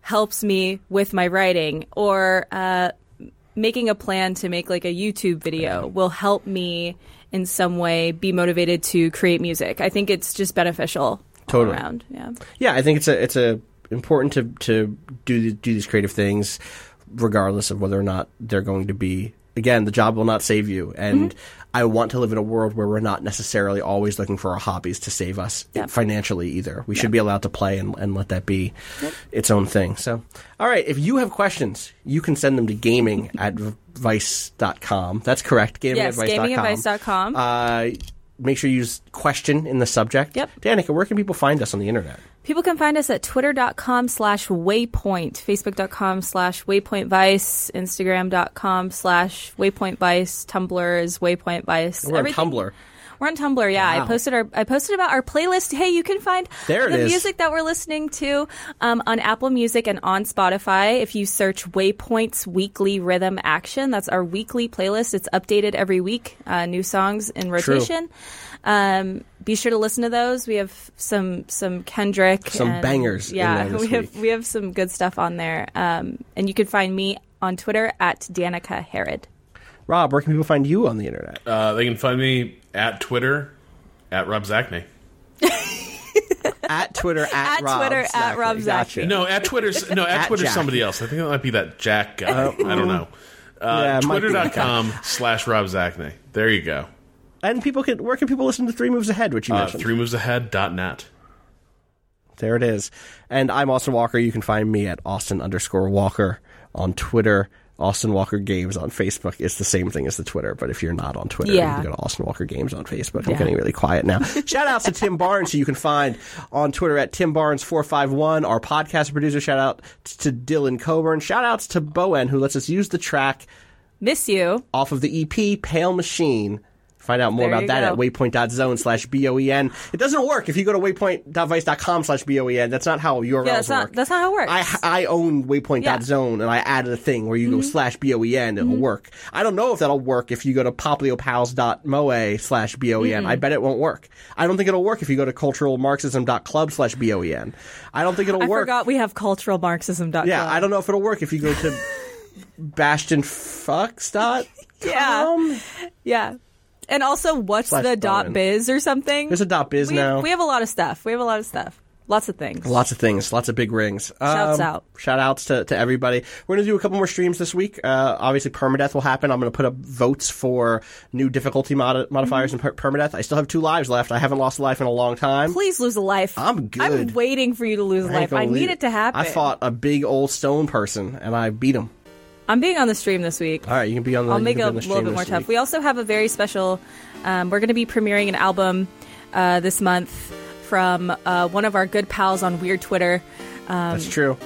helps me with my writing or uh, making a plan to make like a YouTube video will help me in some way be motivated to create music. I think it's just beneficial all Totally. around. Yeah. Yeah, I think it's a it's a important to to do do these creative things, regardless of whether or not they're going to be. Again, the job will not save you, and Mm-hmm. I want to live in a world where we're not necessarily always looking for our hobbies to save us Yeah. financially either. We should be allowed to play and, and let that be its own thing. So, all right, if you have questions, you can send them to gaming at vice.com. That's correct. Gaming Yes, at vice.com. gamingadvice.com. Uh, make sure you use question in the subject. Yep. Danika, where can people find us on the internet? People can find us at twitter.com slash waypoint, facebook.com slash waypoint vice, instagram.com slash waypoint vice, Tumblr is waypoint vice. We're on Tumblr. We're on Tumblr, yeah. Wow. I posted our I posted about our playlist. Hey, you can find There the music that we're listening to um, on Apple Music and on Spotify. If you search Waypoint's Weekly Rhythm Action, that's our weekly playlist. It's updated every week, uh, new songs in rotation. Um, be sure to listen to those. We have some some Kendrick, Some and- bangers in Yeah, there this we have we have some good stuff on there. Um, and you can find me on Twitter at Danika Harrod. Rob, where can people find you on the internet? Uh, they can find me at Twitter at Rob Zacny. at Twitter at, At Rob Twitter, at Zacny. Rob Gotcha. No, at Twitter's no at, At Twitter's Jack. somebody else. I think that might be that Jack guy. I don't know. Yeah, Uh, it might be that Twitter.com slash Rob Zacny. There you go. And people can where can people listen to Three Moves Ahead, which you Uh, mentioned? three moves ahead.net. There it is. And I'm Austin Walker. You can find me at Austin underscore Walker on Twitter. Austin Walker Games on Facebook is the same thing as the Twitter, but if you're not on Twitter, Yeah. you can go to Austin Walker Games on Facebook. I'm Yeah. getting really quiet now. shout outs to Tim Barnes, who you can find on Twitter at Tim Barnes451. Our podcast producer, shout out to Dylan Coburn. Shout outs to bo en, who lets us use the track Miss you. off of the EP Pale Machine. Find out more There about that go. at waypoint.zone slash B-O-E-N. It doesn't work if you go to waypoint.vice.com slash B-O-E-N. That's not how URLs Yeah, that's not work. that's not how it works. I, I own waypoint.zone and I added a thing where you Mm-hmm. go slash B-O-E-N. It'll work. I don't know if that'll work if you go to popliopals.moe slash B-O-E-N. I bet it won't work. I don't think it'll work if you go to culturalmarxism.club slash B-O-E-N. I don't think it'll I work. forgot we have culturalmarxism.com. Yeah, I don't know if it'll work if you go to bastionfucks.com. Yeah. Yeah. And also, what's Slash the dot biz or something? There's a dot biz we, now. We have a lot of stuff. We have a lot of stuff. Lots of things. Lots of things, lots of big rings. Shouts Um, out. Shout outs to, to everybody. We're going to do a couple more streams this week. Uh, obviously, Permadeath will happen. I'm going to put up votes for new difficulty mod- modifiers in per- Permadeath. I still have two lives left. I haven't lost a life in a long time. Please lose a life. I'm good. I'm waiting for you to lose a life. I need leave it to happen. I fought a big old stone person and I beat him. I'm being on the stream this week. All right, you can be on the. I'll make it a little bit more tough. week. We also have a very special. Um, we're going to be premiering an album uh, this month from uh, one of our good pals on Weird Twitter. That's true.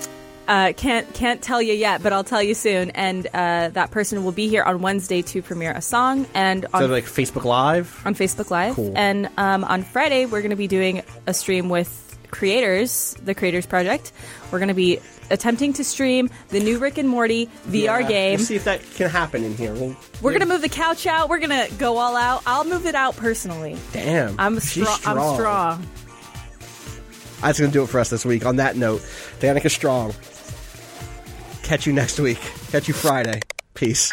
Uh, can't can't tell you yet, but I'll tell you soon. And uh, that person will be here on Wednesday to premiere a song, and on So like Facebook Live. on Facebook Live. Cool. And um, on Friday, we're going to be doing a stream with creators, the Creators Project. We're going to be attempting to stream the new Rick and Morty VR Yeah, game. We'll see if that can happen in here. We'll, We're going to move the couch out. We're going to go all out. I'll move it out personally. Damn, I'm, strong. I'm strong. That's going to do it for us this week. On that note, Danika Strong. Catch you next week. Catch you Friday. Peace.